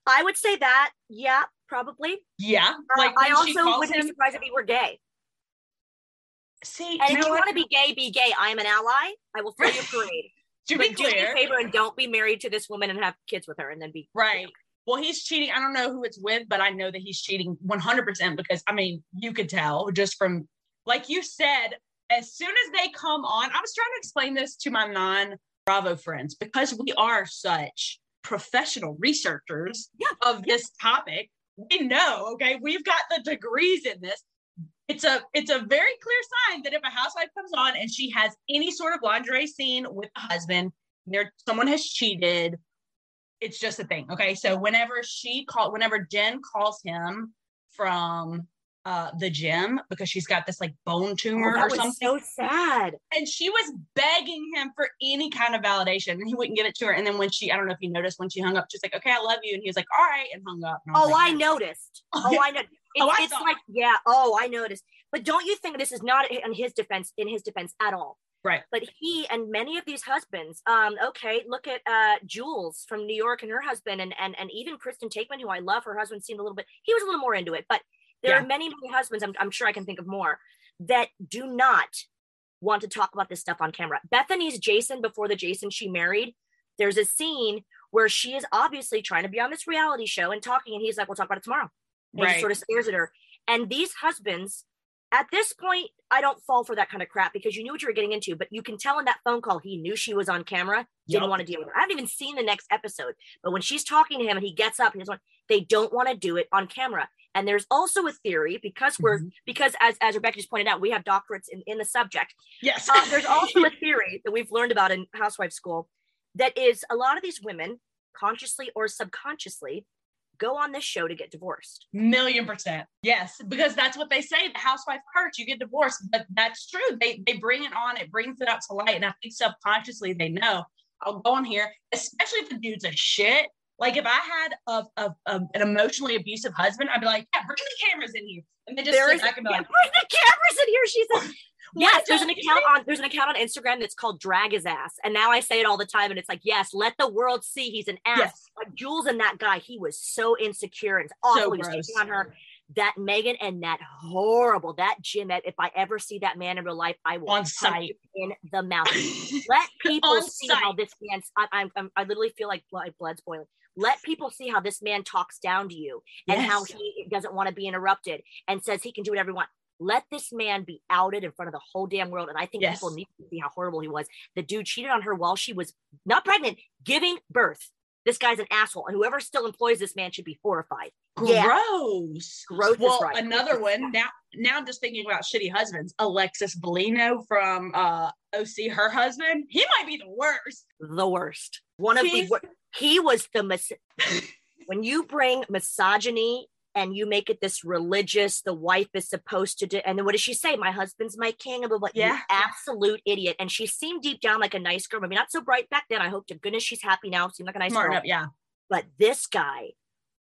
I would say that. Yeah, probably. Yeah, Uh, like I also wouldn't be surprised if he were gay. See, And if you want to be gay, be gay. I am an ally. I will throw you a parade. to but be do me a clear, favor and don't be married to this woman and have kids with her and then be Right. Well, he's cheating. I don't know who it's with, but I know that he's cheating 100% because I mean, you could tell just from, like you said, as soon as they come on, I was trying to explain this to my non Bravo friends because we are such professional researchers Yeah, of this topic. We know, okay, we've got the degrees in this. It's a it's a very clear sign that if a housewife comes on and she has any sort of lingerie scene with a husband, there someone has cheated, it's just a thing. Okay. So whenever she called, whenever Jen calls him from uh the gym because she's got this like bone tumor Oh, that or was something, so sad. and she was begging him for any kind of validation, and he wouldn't give it to her. And then when she, I don't know if you noticed, when she hung up, she's like, "Okay, I love you," and he was like, "All right," and hung up. And was Oh, like, I noticed. Oh, I know. It's, Oh, I it's like, yeah. Oh, I noticed. But don't you think this is not in his defense? In his defense at all. Right. But he and many of these husbands, um, okay, look at uh Jules from New York and her husband, and and and even Kristen Taekman, who I love. Her husband seemed a little bit. He was a little more into it, but there Yeah. are many, many husbands. I'm, I'm sure I can think of more that do not want to talk about this stuff on camera. Bethenny's Jason before the Jason she married. There's a scene where she is obviously trying to be on this reality show and talking, and he's like, "We'll talk about it tomorrow." And he Right. sort of stares at her. And these husbands, at this point, I don't fall for that kind of crap because you knew what you were getting into. But you can tell in that phone call, he knew she was on camera, didn't Yup. want to deal with her. I haven't even seen the next episode, but when she's talking to him and he gets up, he doesn't want, they don't want to do it on camera. And there's also a theory because we're Mhm. because as as Rebecca just pointed out, we have doctorates in, in the subject. Yes. Uh, there's also a theory that we've learned about in housewife school that is a lot of these women, consciously or subconsciously, go on this show to get divorced. Million percent. Yes, because that's what they say. The housewife hurts, you get divorced. But that's true. They they bring it on, it brings it up to light. And I think subconsciously they know I'll go on here, especially if the dude's a shit. Like if I had a, a, a- an emotionally abusive husband, I'd be like, yeah, bring the cameras in here. And then just There is back and be yeah, like, bring the cameras in here. She said, yes, there's an account on there's an account on Instagram that's called Drag His Ass. And now I say it all the time, and it's like, yes, let the world see he's an ass. Yes. Like Jules and that guy, he was so insecure and awful. he was gross. on her. That Megan and that horrible, that Jim, if I ever see that man in real life, I will On him in the mouth. Let people see how this man. I, I'm, I'm, I literally feel like blood, blood's boiling. Let people see how this man talks down to you and how he doesn't want to be interrupted and says he can do whatever he wants. Let this man be outed in front of the whole damn world. And I think Yes. people need to see how horrible he was. The dude cheated on her while she was not pregnant, giving birth. This guy's an asshole. And whoever still employs this man should be horrified. Yeah. Gross. Gross is well, right. another one. Now, now I'm just thinking about shitty husbands. Alexis Bellino from uh, OC, her husband. He might be the worst. The worst. One of the He's- wor- he was the mis- when you bring misogyny and you make it this religious, the wife is supposed to do, and then what does she say? My husband's my king, and. You Yeah. absolute idiot. And she seemed deep down like a nice girl. Maybe not so bright back then. I hope to goodness she's happy now. Seemed like a nice Smart girl. enough, yeah. But this guy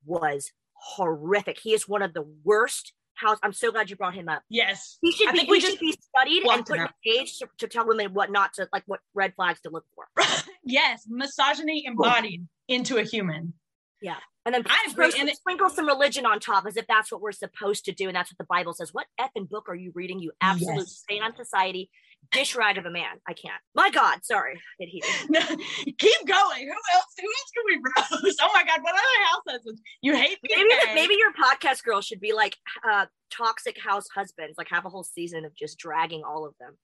was horrific. He is one of the worst house. I'm so glad you brought him up. Yes. He should I be. think we should be studied and put in a page to, to tell women what not to like, what red flags to look for. yes, misogyny embodied into a human. Yeah, and then I agree, sprinkle, and it- sprinkle some religion on top as if that's what we're supposed to do. And that's what the Bible says. What effing book are you reading? You absolute Yes. stain on society. Dish rag of a man. I can't. My God. Sorry. Hit here. No, keep going. Who else? Who else can we roast? Oh my God! What other house husbands? You hate me? Maybe, the- maybe your podcast girl should be like uh, toxic house husbands, like have a whole season of just dragging all of them.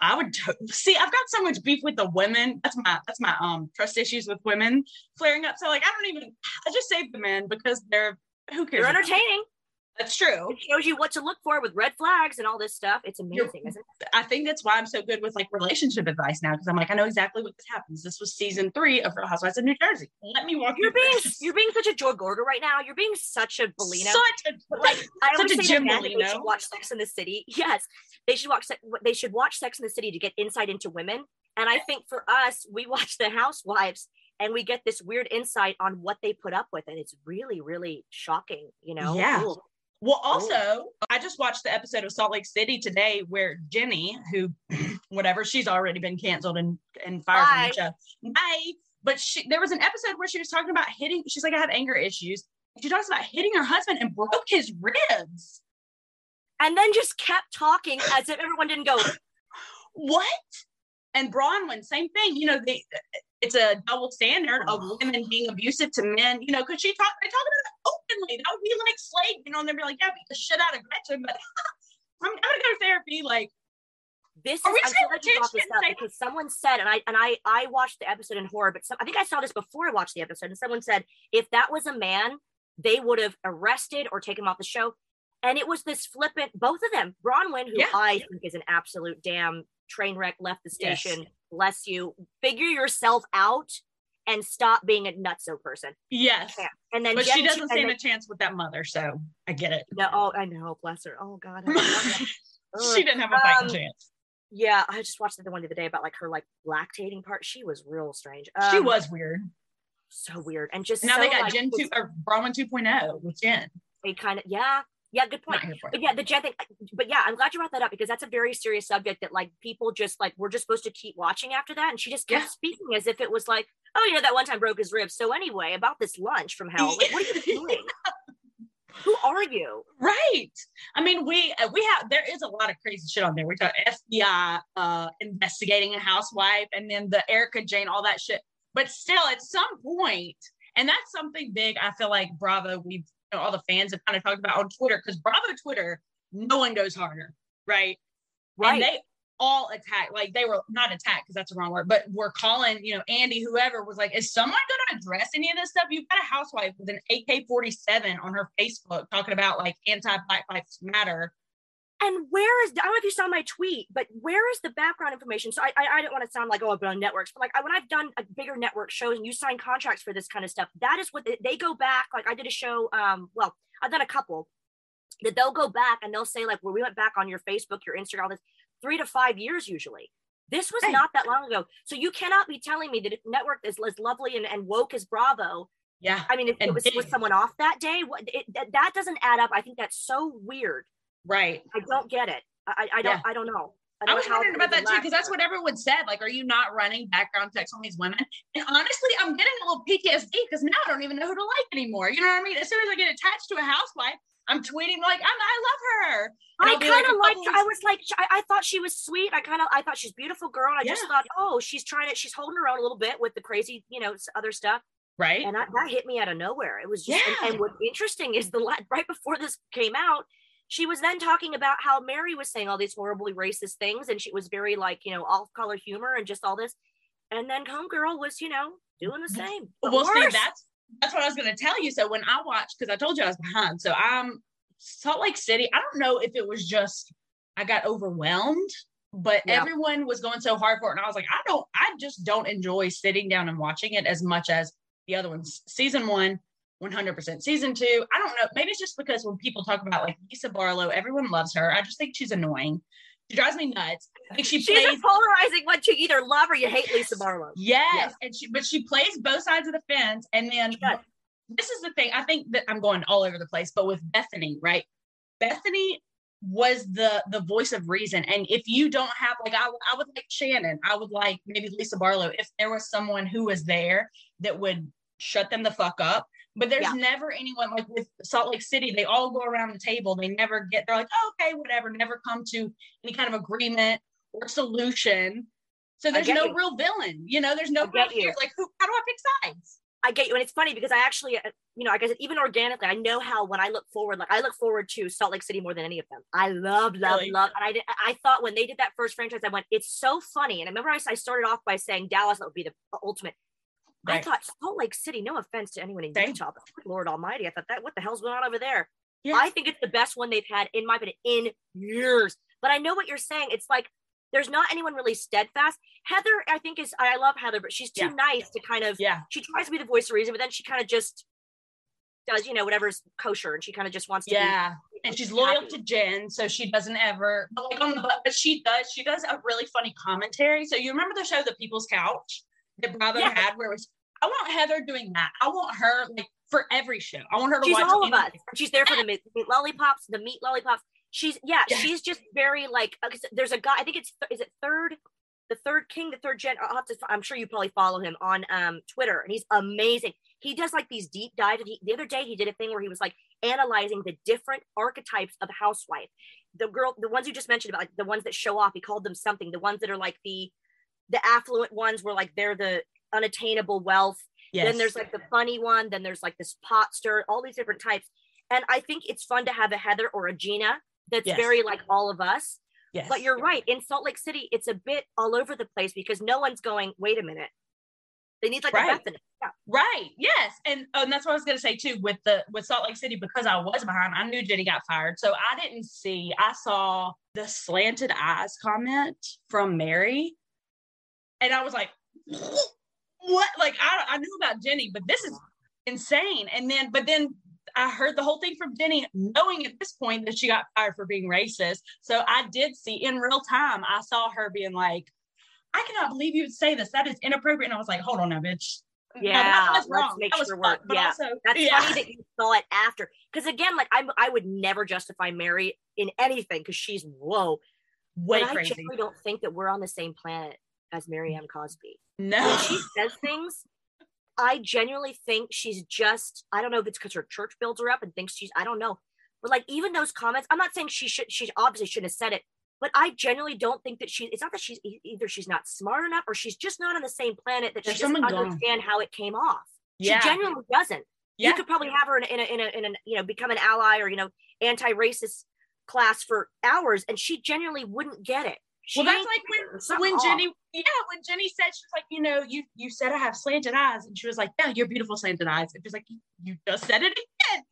I would t- see. I've got so much beef with the women. That's my that's my um trust issues with women flaring up. So like, I don't even. I just save the men because they're who cares. They're entertaining. That's true. It shows you what to look for with red flags and all this stuff. It's amazing, isn't it? I think that's why I'm so good with like relationship advice now because I'm like I know exactly what this happens. This was season three of Real Housewives of New Jersey. Let me walk You're you through being this. you're being such a Joe Gorga right now. You're being such a Bellino. Such a like I Such a Jim they Bellino. should watch Sex in the City. Yes, they should watch. They should watch Sex in the City to get insight into women. And I think for us, we watch The Housewives and we get this weird insight on what they put up with. And it's really, really shocking, you know? Yeah. Well, oh. also, I just watched the episode of Salt Lake City today where Jenny, who, whatever, she's already been canceled and, and fired Bye. from the show. Bye. But she, there was an episode where she was talking about hitting, she's like, I have anger issues. She talks about hitting her husband and broke his ribs. And then just kept talking as if everyone didn't go, What? And Braunwyn, same thing. You know, they it's a double standard of oh. women being abusive to men, you know, because she talked, they talk about That would be like Slade, you know, and they'd be like, yeah, beat the shit out of Gretchen, but I'm gonna go to therapy. Like, this is I'm so glad you brought this up because someone said, and I and I I watched the episode in horror, but some, I think I saw this before I watched the episode, and someone said if that was a man, they would have arrested or taken him off the show. And it was this flippant, both of them, Braunwyn, who yeah. I think is an absolute damn train wreck, left the station. Yes. Bless you. Figure yourself out and stop being a nutso person. Yes. And then, but Jen, she doesn't stand a chance with that mother, so I get it. No, oh, I know. Bless her. Oh God. she didn't have a fighting um, chance. Yeah, I just watched the one the other day about like her like lactating part. She was real strange. Um, she was weird. So weird, and just now so, they got like, Jen two or Braunwyn 2.0 with Jen. They kind of yeah, yeah, good point. But yeah, the Jen thing. But yeah, I'm glad you brought that up because that's a very serious subject that like people just like we're just supposed to keep watching after that. And she just kept yeah. speaking as if it was like, oh, you know, that one time broke his ribs. So anyway, about this lunch from hell, like, what are you doing? Who are you? Right. I mean, we uh, we have there is a lot of crazy shit on there. We talk FBI uh, investigating a housewife, and then the Erika Jayne, all that shit. But still, at some point, and that's something big. I feel like Bravo we've know, all the fans have kind of talked about on Twitter because Bravo Twitter, no one goes harder, right? Right. And they all attack, like they were not attacked because that's the wrong word, but we're calling, you know, Andy, whoever was like, is someone going to address any of this stuff? You've got a housewife with an AK 47 on her Facebook talking about like anti Black Lives Matter and where is I don't know if you saw my tweet, but where is the background information? So I I, I don't want to sound like oh I've been on networks, but like I, when I've done a bigger network shows and you sign contracts for this kind of stuff, that is what they, they go back. Like I did a show, um, well I've done a couple that they'll go back and they'll say like well we went back on your Facebook, your Instagram, all this three to five years usually. This was hey. not that long ago, so you cannot be telling me that network is as lovely and, and woke as Bravo. Yeah, I mean if it was, was someone off that day, what it, that, that doesn't add up. I think that's so weird. Right. I don't get it. I, I don't. Yeah. I don't know. I, I was wondering about that too because that's what everyone said. Like, are you not running background checks on these women? And honestly, I'm getting a little PTSD because now I don't even know who to like anymore. You know what I mean? As soon as I get attached to a housewife, I'm tweeting like, I'm, I love her. And I kind of like, liked. I was like, I, I, thought she was sweet. I kind of, I thought she's beautiful girl. And I yeah. just thought, oh, she's trying to, she's holding her own a little bit with the crazy, you know, other stuff. Right. And I, that hit me out of nowhere. It was just, yeah. and, and what's interesting is the right before this came out, she was then talking about how Mary was saying all these horribly racist things, and she was very like, you know, off color humor and just all this. And then Homegirl was, you know, doing the same. Well, see, that's that's what I was going to tell you. So when I watched, because I told you I was behind, so I'm Salt Lake City. I don't know if it was just I got overwhelmed, but yeah. everyone was going so hard for it, and I was like, I don't, I just don't enjoy sitting down and watching it as much as the other ones. Season one, 100%. Season two, I don't know. Maybe it's just because when people talk about like Lisa Barlow, everyone loves her. I just think she's annoying. She drives me nuts. I think she she's plays, a polarizing one. You either love or you hate Lisa Barlow. Yes, yes. and she but she plays both sides of the fence. And then this is the thing. I think that I'm going all over the place, but with Bethenny, right? Bethenny was the the voice of reason. And if you don't have like I, I would like Shannon, I would like maybe Lisa Barlow. If there was someone who was there that would shut them the fuck up but there's yeah. never anyone like with Salt Lake City, they all go around the table. They never get, they're like, oh, okay, whatever, never come to any kind of agreement or solution. So there's no you. real villain, you know, there's no real here. Like, who, how do I pick sides? I get you. And it's funny because I actually, uh, you know, I guess even organically, I know how when I look forward, like I look forward to Salt Lake City more than any of them. I love, love, really? love. And I did, I thought when they did that first franchise, I went, it's so funny. And I remember I, I started off by saying Dallas, that would be the ultimate. Right. I thought Salt Lake City, no offense to anyone in Utah, but Lord Almighty, I thought that what the hell's going on over there? Yeah. I think it's the best one they've had in my opinion in years. But I know what you're saying. It's like there's not anyone really steadfast. Heather, I think is I love Heather, but she's too yeah. nice to kind of yeah. She tries to be the voice of reason, but then she kind of just does you know whatever's kosher, and she kind of just wants to yeah. Be, and she's loyal to Jen, so she doesn't ever But like on the but she does she does a really funny commentary. So you remember the show The People's Couch that Bravo yeah. had where it was I want Heather doing that. I want her like for every show. I want her to she's watch all of us. She's there for the meat, lollipops, the meat lollipops. She's yeah, yeah, she's just very like uh, there's a guy. I think it's is it third, the third king, the third gen. I'll have to, I'm sure you probably follow him on um Twitter, and he's amazing. He does like these deep dives. He, the other day he did a thing where he was like analyzing the different archetypes of housewife. The girl, the ones you just mentioned about like the ones that show off. He called them something. The ones that are like the the affluent ones were like they're the unattainable wealth. Yes. Then there's like the funny one. Then there's like this pot stir. All these different types. And I think it's fun to have a Heather or a Gina that's yes. very like all of us. Yes. But you're right. In Salt Lake City, it's a bit all over the place because no one's going, wait a minute. They need like right. a Bethenny. Yeah. Right. Yes. And, oh, and that's what I was gonna say too with the with Salt Lake City, because I was behind, I knew Jenny got fired. So I didn't see, I saw the slanted eyes comment from Mary. And I was like, what? Like I I knew about Jenny, but this is insane. And then, but then I heard the whole thing from Jenny, knowing at this point that she got fired for being racist. So I did see in real time, I saw her being like, I cannot believe you would say this. That is inappropriate. And I was like, hold on now, bitch. Yeah, no, that was wrong. That was sure fun, yeah, also, that's yeah. funny that you saw it after. Because again, like I'm, I would never justify Mary in anything because she's whoa, way but crazy. I generally don't think that we're on the same planet as Mary M. Cosby. No, when she says things, I genuinely think she's just, I don't know if it's because her church builds her up and thinks she's, I don't know. But like even those comments, I'm not saying she should, she obviously shouldn't have said it, but I genuinely don't think that she, it's not that she's either she's not smart enough or she's just not on the same planet that There's she doesn't understand gone. how it came off. Yeah. She genuinely doesn't. Yeah. You could probably have her in a, in a, in a, in a, you know, become an ally or, you know, anti-racist class for hours and she genuinely wouldn't get it. She well, that's like when when Jenny, yeah, when Jenny said she was like, you know, you you said I have slanted eyes, and she was like, yeah, you're beautiful slanted eyes. And she's like, you just said it again.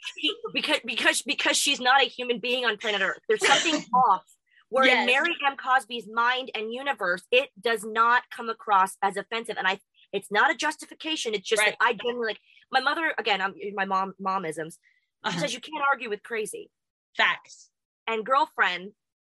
because because because she's not a human being on planet Earth. There's something off. Where yes. in Mary M. Cosby's mind and universe, it does not come across as offensive, and I, it's not a justification. It's just right. that I genuinely like my mother. Again, I'm my mom momisms. She uh-huh. says you can't argue with crazy. Facts. And girlfriend,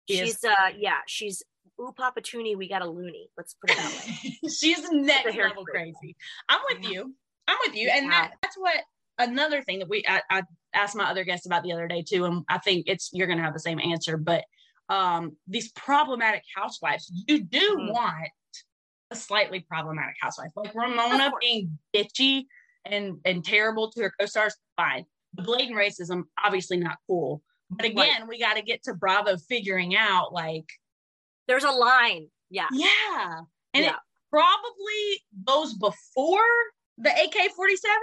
she's uh yeah, she's ooh, Papa Toonie, we got a loony. Let's put it that way. She's next level crazy. I'm with yeah. you. I'm with you. And that, that's what another thing that we I, I, asked my other guests about the other day too. And I think it's you're gonna have the same answer, but um these problematic housewives, you do mm-hmm. want a slightly problematic housewife. Like Ramona being bitchy and and terrible to her co-stars, fine. The blatant racism, obviously not cool. But again, right. we got to get to Bravo figuring out like there's a line. Yeah. Yeah. And yeah. it probably goes before the AK 47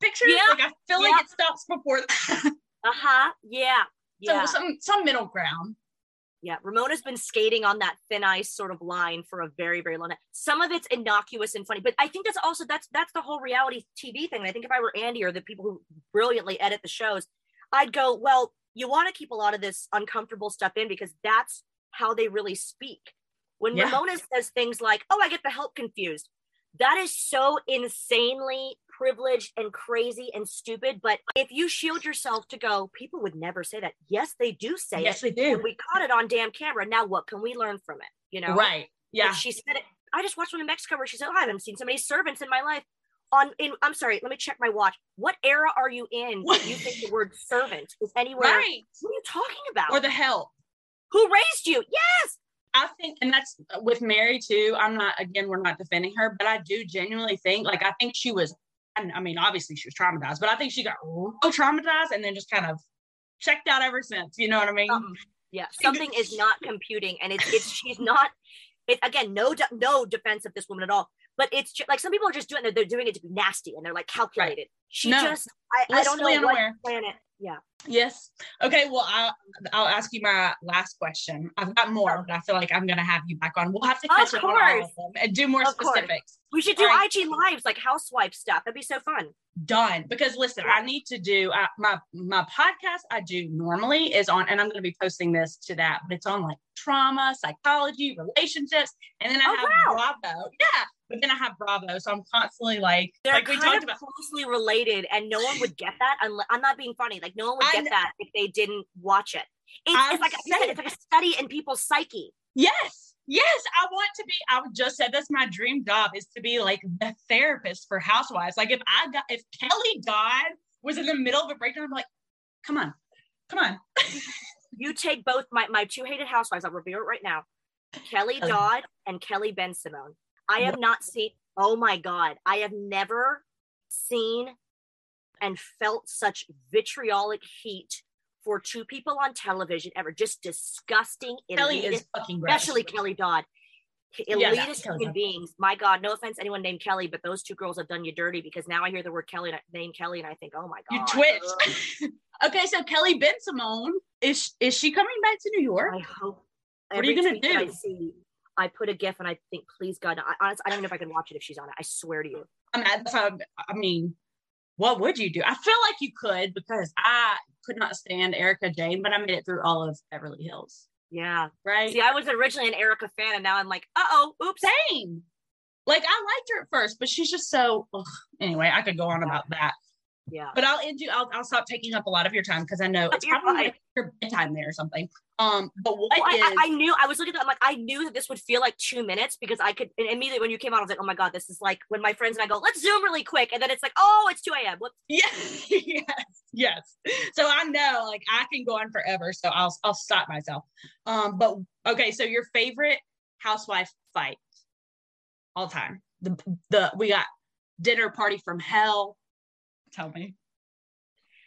pictures. Yeah. Like I feel yeah. like it stops before that. uh-huh. Yeah. Yeah. So some some middle ground. Yeah, Ramona's been skating on that thin ice sort of line for a very, very long time. Some of it's innocuous and funny, but I think that's also that's that's the whole reality TV thing. I think if I were Andy or the people who brilliantly edit the shows, I'd go, well, you want to keep a lot of this uncomfortable stuff in because that's how they really speak. When yeah. Ramona says things like, oh, I get the help confused, that is so insanely privileged and crazy and stupid. But if you shield yourself to go, people would never say that. Yes, they do say yes, it. Yes, they do. And we caught it on damn camera. Now what can we learn from it? You know? Right. Yeah. she said it. I just watched one in Mexico where she said, oh, I haven't seen so many servants in my life. On in I'm sorry, let me check my watch. What era are you in you think the word servant is anywhere? Right. What are you talking about? Or the help who raised you. Yes. I think, and that's with Mary too. I'm not, again, we're not defending her, but I do genuinely think, like, I think she was, I mean, obviously she was traumatized, but I think she got real traumatized and then just kind of checked out ever since. You know what I mean? Um, yeah. Something is not computing and it's, it's, she's not, it, again, no, no defense of this woman at all, but it's just, like some people are just doing it, they're doing it to be nasty and they're like calculated. Right. She no. just, I, I don't know unaware. what planet yeah. Yes. Okay. Well, I'll, I'll ask you my last question. I've got more, but I feel like I'm going to have you back on. We'll have to catch up on all of them and do more of specifics. Course. We should do right. IG lives like housewife stuff. That'd be so fun. Done. Because listen, I need to do uh, my my podcast. I do normally is on, and I'm going to be posting this to that, but it's on like trauma, psychology, relationships, and then I oh, have wow. Bravo. Yeah, but then I have Bravo, so I'm constantly like, they're like kind of about- closely related, and no one would get that. Unless, I'm not being funny. Like no one get that if they didn't watch it. It's, it's like I said, it's like a study in people's psyche. Yes. Yes, I want to be. I just said that's my dream job is to be like the therapist for housewives. Like if I got if Kelly Dodd was in the middle of a breakdown, I'm like, come on, come on. you take both my my two hated housewives. I'll review it right now. Kelly Dodd and Kelly Bensimon. I have not seen. Oh my god, I have never seen and felt such vitriolic heat for two people on television ever. Just disgusting. Kelly elitist, is fucking gross. Especially Kelly Dodd. Elitist yeah, human beings. My God, no offense anyone named Kelly, but those two girls have done you dirty because now I hear the word Kelly name Kelly and I think, oh my God. You twitch. okay, so Kelly Bensimon is is she coming back to New York? I hope. What are you gonna do? I see. I put a GIF and I think, please God, I, honestly, I don't know if I can watch it if she's on it. I swear to you. I mean, I mean, what would you do? I feel like you could because I could not stand Erika Jayne, but I made it through all of Beverly Hills. Yeah. Right. See, I was originally an Erika fan, and now I'm like, uh oh, oops. Same. Like I liked her at first, but she's just so. Ugh. Anyway, I could go on about that. Yeah. But I'll end you. I'll, I'll stop taking up a lot of your time because I know it's probably like your bedtime there or something. Um, but what well, is... I, I, knew I was looking at I'm like I knew that this would feel like two minutes because I could immediately when you came out I was like oh my god this is like when my friends and I go let's zoom really quick and then it's like oh it's two a.m. Yeah. yes. Yes. So I know like I can go on forever. So I'll I'll stop myself. Um, but okay. So your favorite housewife fight all time. The the we got dinner party from hell Tell me.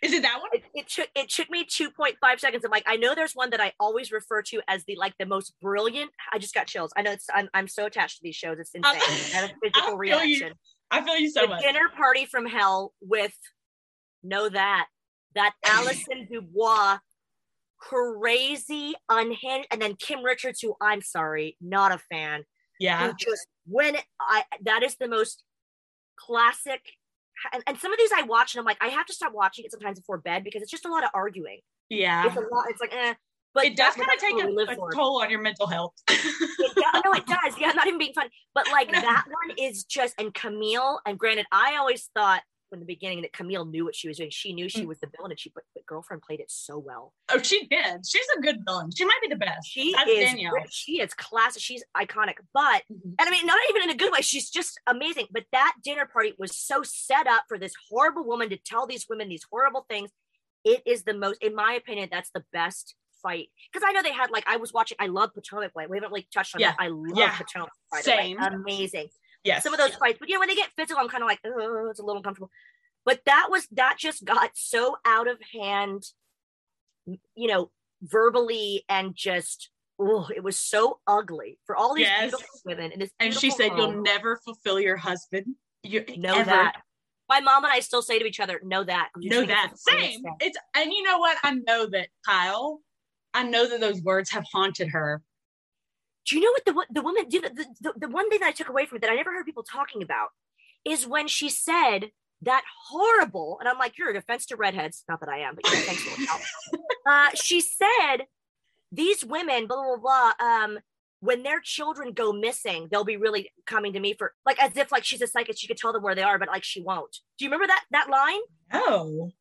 Is it that one? It, it, took it took me 2.5 seconds. I'm like, I know there's one that I always refer to as the like the most brilliant. I just got chills. I know it's I'm, I'm so attached to these shows. It's insane. I have a physical I reaction. You. I feel you so the much. Dinner party from hell with know that that Allison DuBois crazy unhinged and then Kim Richards who I'm sorry, not a fan. Yeah. just when I that is the most classic and, and some of these I watch and I'm like, I have to stop watching it sometimes before bed because it's just a lot of arguing. Yeah. It's a lot. It's like, eh. But it does kind of take a, a toll on your mental health. yeah, no, it does. Yeah, not even being funny. But like that one is just, and Camille, and granted, I always thought from the beginning that Camille knew what she was doing. She knew she mm. was the villain, and she the girlfriend played it so well. Oh, she did. She's a good villain. She might be the best. She That's is. Danielle. She is classic. She's iconic. But mm-hmm. and I mean, not even in a good way. She's just amazing. But that dinner party was so set up for this horrible woman to tell these women these horrible things. It is the most, in my opinion, that's the best fight because I know they had like I was watching. I love Potomac Way. We haven't like touched on yeah. that. I love yeah. Potomac. Same, amazing. Yeah, some of those fights, but you know when they get physical, I'm kind of like, oh, it's a little uncomfortable. But that was that just got so out of hand, you know, verbally and just oh, it was so ugly for all these yes. beautiful women. And, and she said, home. "You'll never fulfill your husband." You know ever. that. My mom and I still say to each other, "Know that." Know that. Same. It's and you know what? I know that Kyle. I know that those words have haunted her. Do you know what the the woman? The, the, the, the one thing that I took away from it that I never heard people talking about is when she said that horrible, and I'm like, you're a defense to redheads. Not that I am, but yeah, thanks for uh, She said, these women, blah, blah, blah, um, when their children go missing, they'll be really coming to me for like as if like she's a psychic, she could tell them where they are, but like she won't. Do you remember that that line? No.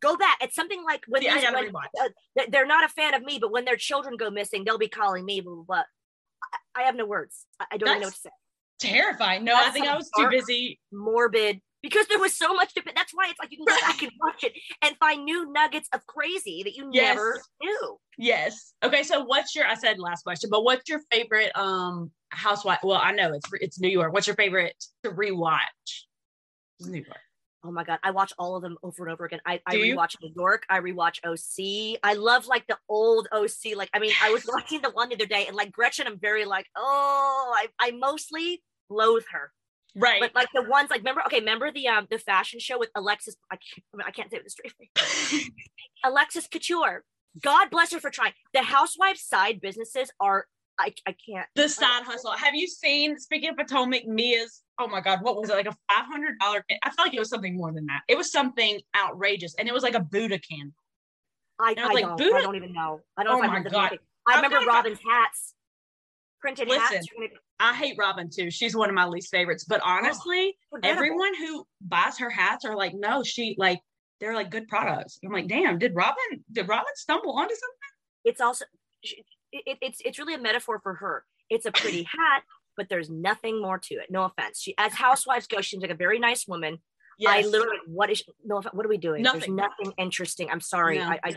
Go back. It's something like when, yeah, these, when uh, they're not a fan of me, but when their children go missing, they'll be calling me. Blah blah. blah. I, I have no words. I, I don't That's know what to say. Terrifying. No, That's I think I was too busy. Morbid because there was so much to it. That's why it's like you can go back and watch it and find new nuggets of crazy that you yes. never knew. Yes. Okay. So what's your? I said last question, but what's your favorite um housewife? Well, I know it's it's New York. What's your favorite to rewatch? New York. Oh my god, I watch all of them over and over again. I, I rewatch New York. I rewatch OC. I love like the old OC. Like I mean, I was watching the one the other day, and like Gretchen, I'm very like, oh, I I mostly loathe her. Right. But like the ones like remember okay, remember the um the fashion show with Alexis I can't, I can't say it with straight. Alexis Couture. God bless her for trying. The housewives side businesses are I, I can't. The side hustle. Have you seen, speaking of Potomac, Mia's, oh my God, what was it? Like a $500. I felt like it was something more than that. It was something outrageous. And it was like a Buddha candle. I, I, I like, don't, Buddha? I don't even know. I don't oh know if I my God. I remember Robyn's hats printed Listen, hats. I hate Robyn too. She's one of my least favorites. But oh, honestly, oh, everyone who buys her hats are like, no, she like they're like good products. I'm like, damn, did Robyn did Robyn stumble onto something? It's also it, it's it's really a metaphor for her. It's a pretty hat, but there's nothing more to it. No offense. She as housewives go, she's like a very nice woman. Yes. I literally what is no what are we doing? Nothing. There's nothing interesting. I'm sorry. No. I, I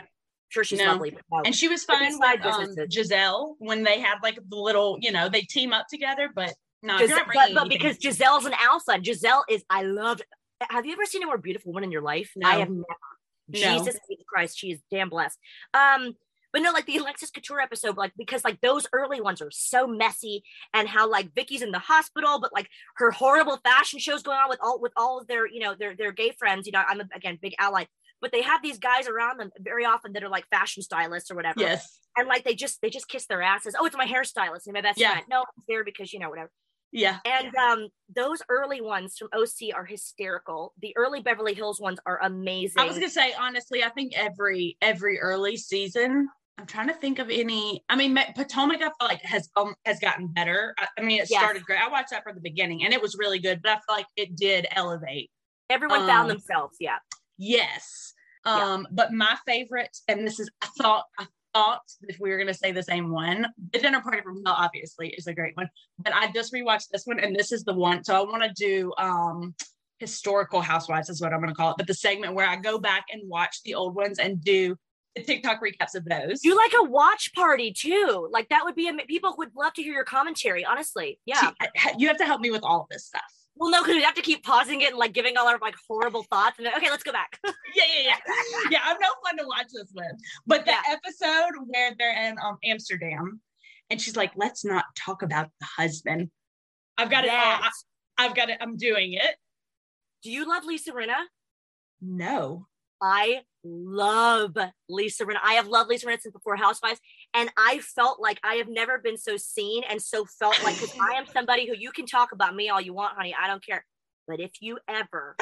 sure she's no. lovely. No. And she was fine with um, Gizelle when they had like the little, you know, they team up together, but no, Gizelle, but, but because Gizelle's an alpha, Gizelle is I love have you ever seen a more beautiful woman in your life? No. I have never. No. Jesus Christ, she is damn blessed. Um, but no, like the Alexis Couture episode, like because like those early ones are so messy, and how like Vicki's in the hospital, but like her horrible fashion shows going on with all with all of their you know their their gay friends. You know, I'm a, again big ally, but they have these guys around them very often that are like fashion stylists or whatever. Yes. And like they just they just kiss their asses. Oh, it's my hairstylist and my best yeah. friend. No, it's there because you know whatever. Yeah. And um, those early ones from OC are hysterical. The early Beverly Hills ones are amazing. I was gonna say honestly, I think every every early season. I'm trying to think of any. I mean, Potomac, I feel like has um, has gotten better. I, I mean, it yes. started great. I watched that from the beginning, and it was really good. But I feel like it did elevate. Everyone um, found themselves. Yeah. Yes. Um, yeah. but my favorite, and this is I thought I thought if we were going to say the same one. The Dinner Party from Hell, obviously, is a great one. But I just rewatched this one, and this is the one. So I want to do um, historical housewives, is what I'm going to call it. But the segment where I go back and watch the old ones and do the TikTok recaps of those. Do like a watch party too. Like that would be a people would love to hear your commentary. Honestly, yeah. You have to help me with all of this stuff. Well, no, because we have to keep pausing it and like giving all our like horrible thoughts. And then, okay, let's go back. yeah, yeah, yeah. Yeah, I'm no fun to watch this with. But the yeah. episode where they're in um, Amsterdam and she's like, let's not talk about the husband. I've got yes. it. I, I've got it. I'm doing it. Do you love Lisa Rinna? No. I love Lisa Rinna. I have loved Lisa Rinna since before Housewives, and I felt like I have never been so seen and so felt like because I am somebody who you can talk about me all you want, honey. I don't care. But if you ever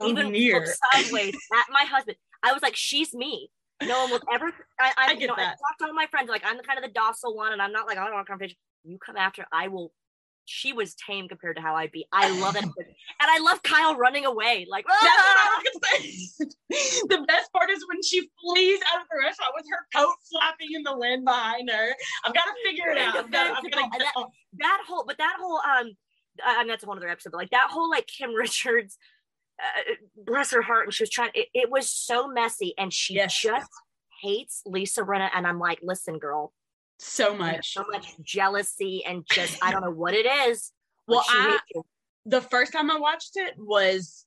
oh, even look sideways at my husband, I was like, she's me. No one will ever. I, I, I you know, that. I talk to all my friends like I'm the kind of the docile one, and I'm not like I don't want a conversation. You come after, I will she was tame compared to how I'd be. I love it. and I love Kyle running away. Like, ah! That's what I was say. the best part is when she flees out of the restaurant with her coat flapping in the wind behind her. I've got to figure it out. Gonna, that, that, whole, but that whole, um, mean, that's whole other episode, but like that whole, like Kim Richards, uh, bless her heart, and she was trying, it, it was so messy, and she yes. just hates Lisa Rinna. And I'm like, listen, girl, so much so much jealousy and just i don't know what it is well I, the first time i watched it was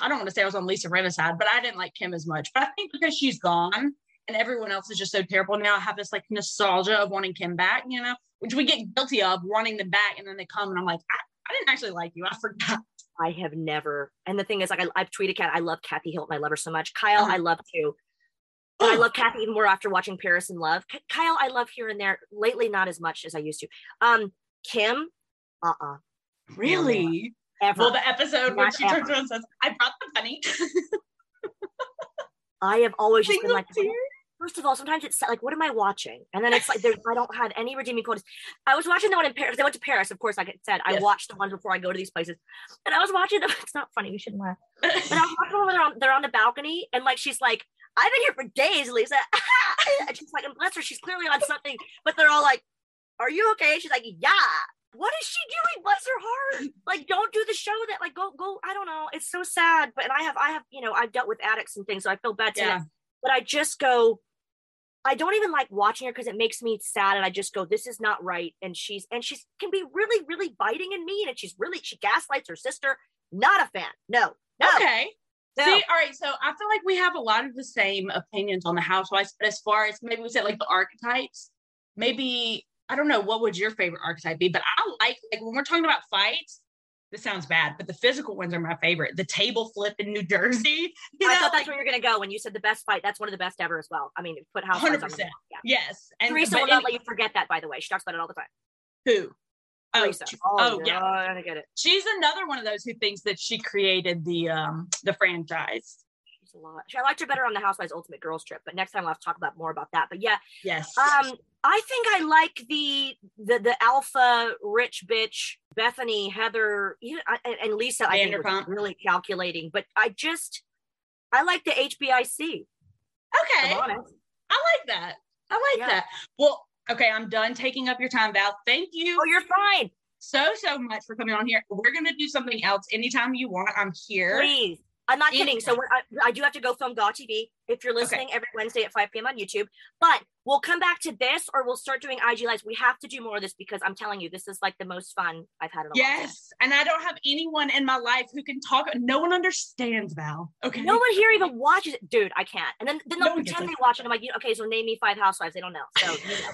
i don't want to say i was on lisa Rinna's side but i didn't like kim as much but i think because she's gone and everyone else is just so terrible now i have this like nostalgia of wanting kim back you know which we get guilty of wanting them back and then they come and i'm like i, I didn't actually like you i forgot I have never, and the thing is, like, I, have tweeted Kat. I love Kathy Hilton. I love her so much. Kyle, uh-huh. I love too. But I love Kathy even more after watching Paris in Love. Kyle, I love here and there. Lately, not as much as I used to. Um, Kim, uh uh-uh. uh Really? Ever. Well, the episode when she ever. turns around and says, I brought the bunny. I have always just been like, first of all, sometimes it's like, what am I watching? And then it's like, there's, I don't have any redeeming qualities. I was watching the one in Paris. I went to Paris, of course, like I said, I yes. watched the ones before I go to these places. And I was watching them. It's not funny. You shouldn't laugh. But I was watching them when they're on, they're on the balcony. And like, she's like, I've been here for days, Lisa. and she's like, and bless her, she's clearly on something. But they're all like, Are you okay? She's like, Yeah. What is she doing? Bless her heart. Like, don't do the show that, like, go, go. I don't know. It's so sad. But and I have, I have, you know, I've dealt with addicts and things, so I feel bad yeah. But I just go, I don't even like watching her because it makes me sad. And I just go, this is not right. And she's, and she's can be really, really biting and mean. And she's really, she gaslights her sister. Not a fan. No. No. Okay. See, all right. So I feel like we have a lot of the same opinions on the housewives, but as far as maybe we said like the archetypes, maybe I don't know what would your favorite archetype be, but I like like when we're talking about fights. This sounds bad, but the physical ones are my favorite. The table flip in New Jersey. You know, I thought that's where you're gonna go when you said the best fight. That's one of the best ever as well. I mean, put housewives 100%. on the yeah. Yes, and Teresa will not let you forget that. By the way, she talks about it all the time. Who? Oh, oh, oh yeah, I get it. She's another one of those who thinks that she created the um the franchise. She's a lot. I liked her better on the Housewives Ultimate Girls Trip, but next time we'll have to talk about more about that. But yeah, yes. Um, I think I like the the the alpha rich bitch Bethenny, Heather, you know, and Lisa. I think was really calculating, but I just I like the HBIC. Okay. I like that. I like yeah. that. Well, okay, I'm done taking up your time, Val. Thank you. Oh, you're fine. So, so much for coming on here. We're going to do something else anytime you want. I'm here. Please. I'm not kidding. So I, I, do have to go film GAW TV if you're listening okay. every Wednesday at 5 p.m. on YouTube. But we'll come back to this or we'll start doing IG lives. We have to do more of this because I'm telling you, this is like the most fun I've had in a yes. And I don't have anyone in my life who can talk. No one understands Val. Okay. No one here even watches it. Dude, I can't. And then, then they'll no pretend they watch it. I'm like, okay, so name me five housewives. They don't know. So, you know.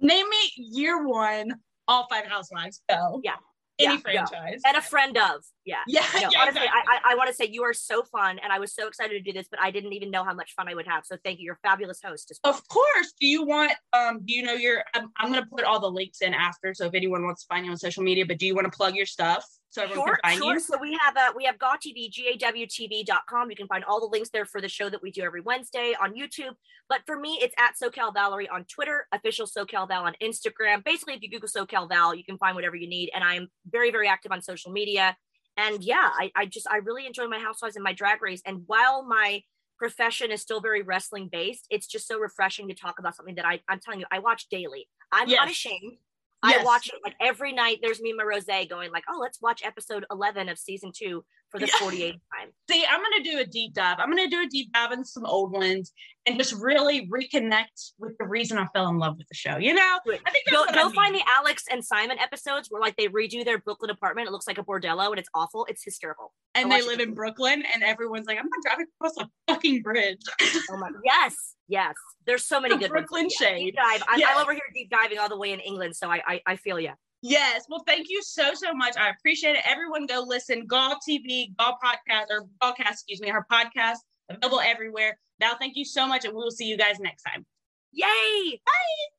name me year one, all five housewives. Go. Yeah any yeah, franchise and a friend of yeah yeah, no, yeah honestly exactly. i, I, I want to say you are so fun and i was so excited to do this but i didn't even know how much fun i would have so thank you you're a fabulous host well. of course do you want um do you know your i'm, I'm going to put all the links in after so if anyone wants to find you on social media but do you want to plug your stuff so everyone sure, can find sure. you. So we have a we have GAW TV, G-A-W-T-V.com. You can find all the links there for the show that we do every Wednesday on YouTube. But for me, it's at SoCal Valerie on Twitter, official SoCal Val on Instagram. Basically, if you Google SoCal Val, you can find whatever you need. And I'm very, very active on social media. And yeah, I, I just I really enjoy my housewives and my drag race. And while my profession is still very wrestling based, it's just so refreshing to talk about something that I, I'm telling you, I watch daily. I'm yes. ashamed. Yes. I watch it like every night. There's me and my rose going like, oh, let's watch episode 11 of season two for the 48th time. See, I'm going to do a deep dive. I'm going to do a deep dive in some old ones and just really reconnect with the reason I fell in love with the show. You know, I think go, go find the Alex and Simon episodes where like they redo their Brooklyn apartment. It looks like a bordello and it's awful. It's hysterical. And they live in Brooklyn and everyone's like, I'm not driving across a fucking bridge. oh my, yes. Yes, there's so many good Brooklyn ones. shade. Yeah, dive. I'm, I'm, over here deep diving all the way in England, so I I, I feel you. Yes. Well, thank you so, so much. I appreciate it. Everyone go listen. GAW TV, GAW podcast, or GAWcast, excuse me, her podcast available everywhere. Val, thank you so much. And we will see you guys next time. Yay. Bye.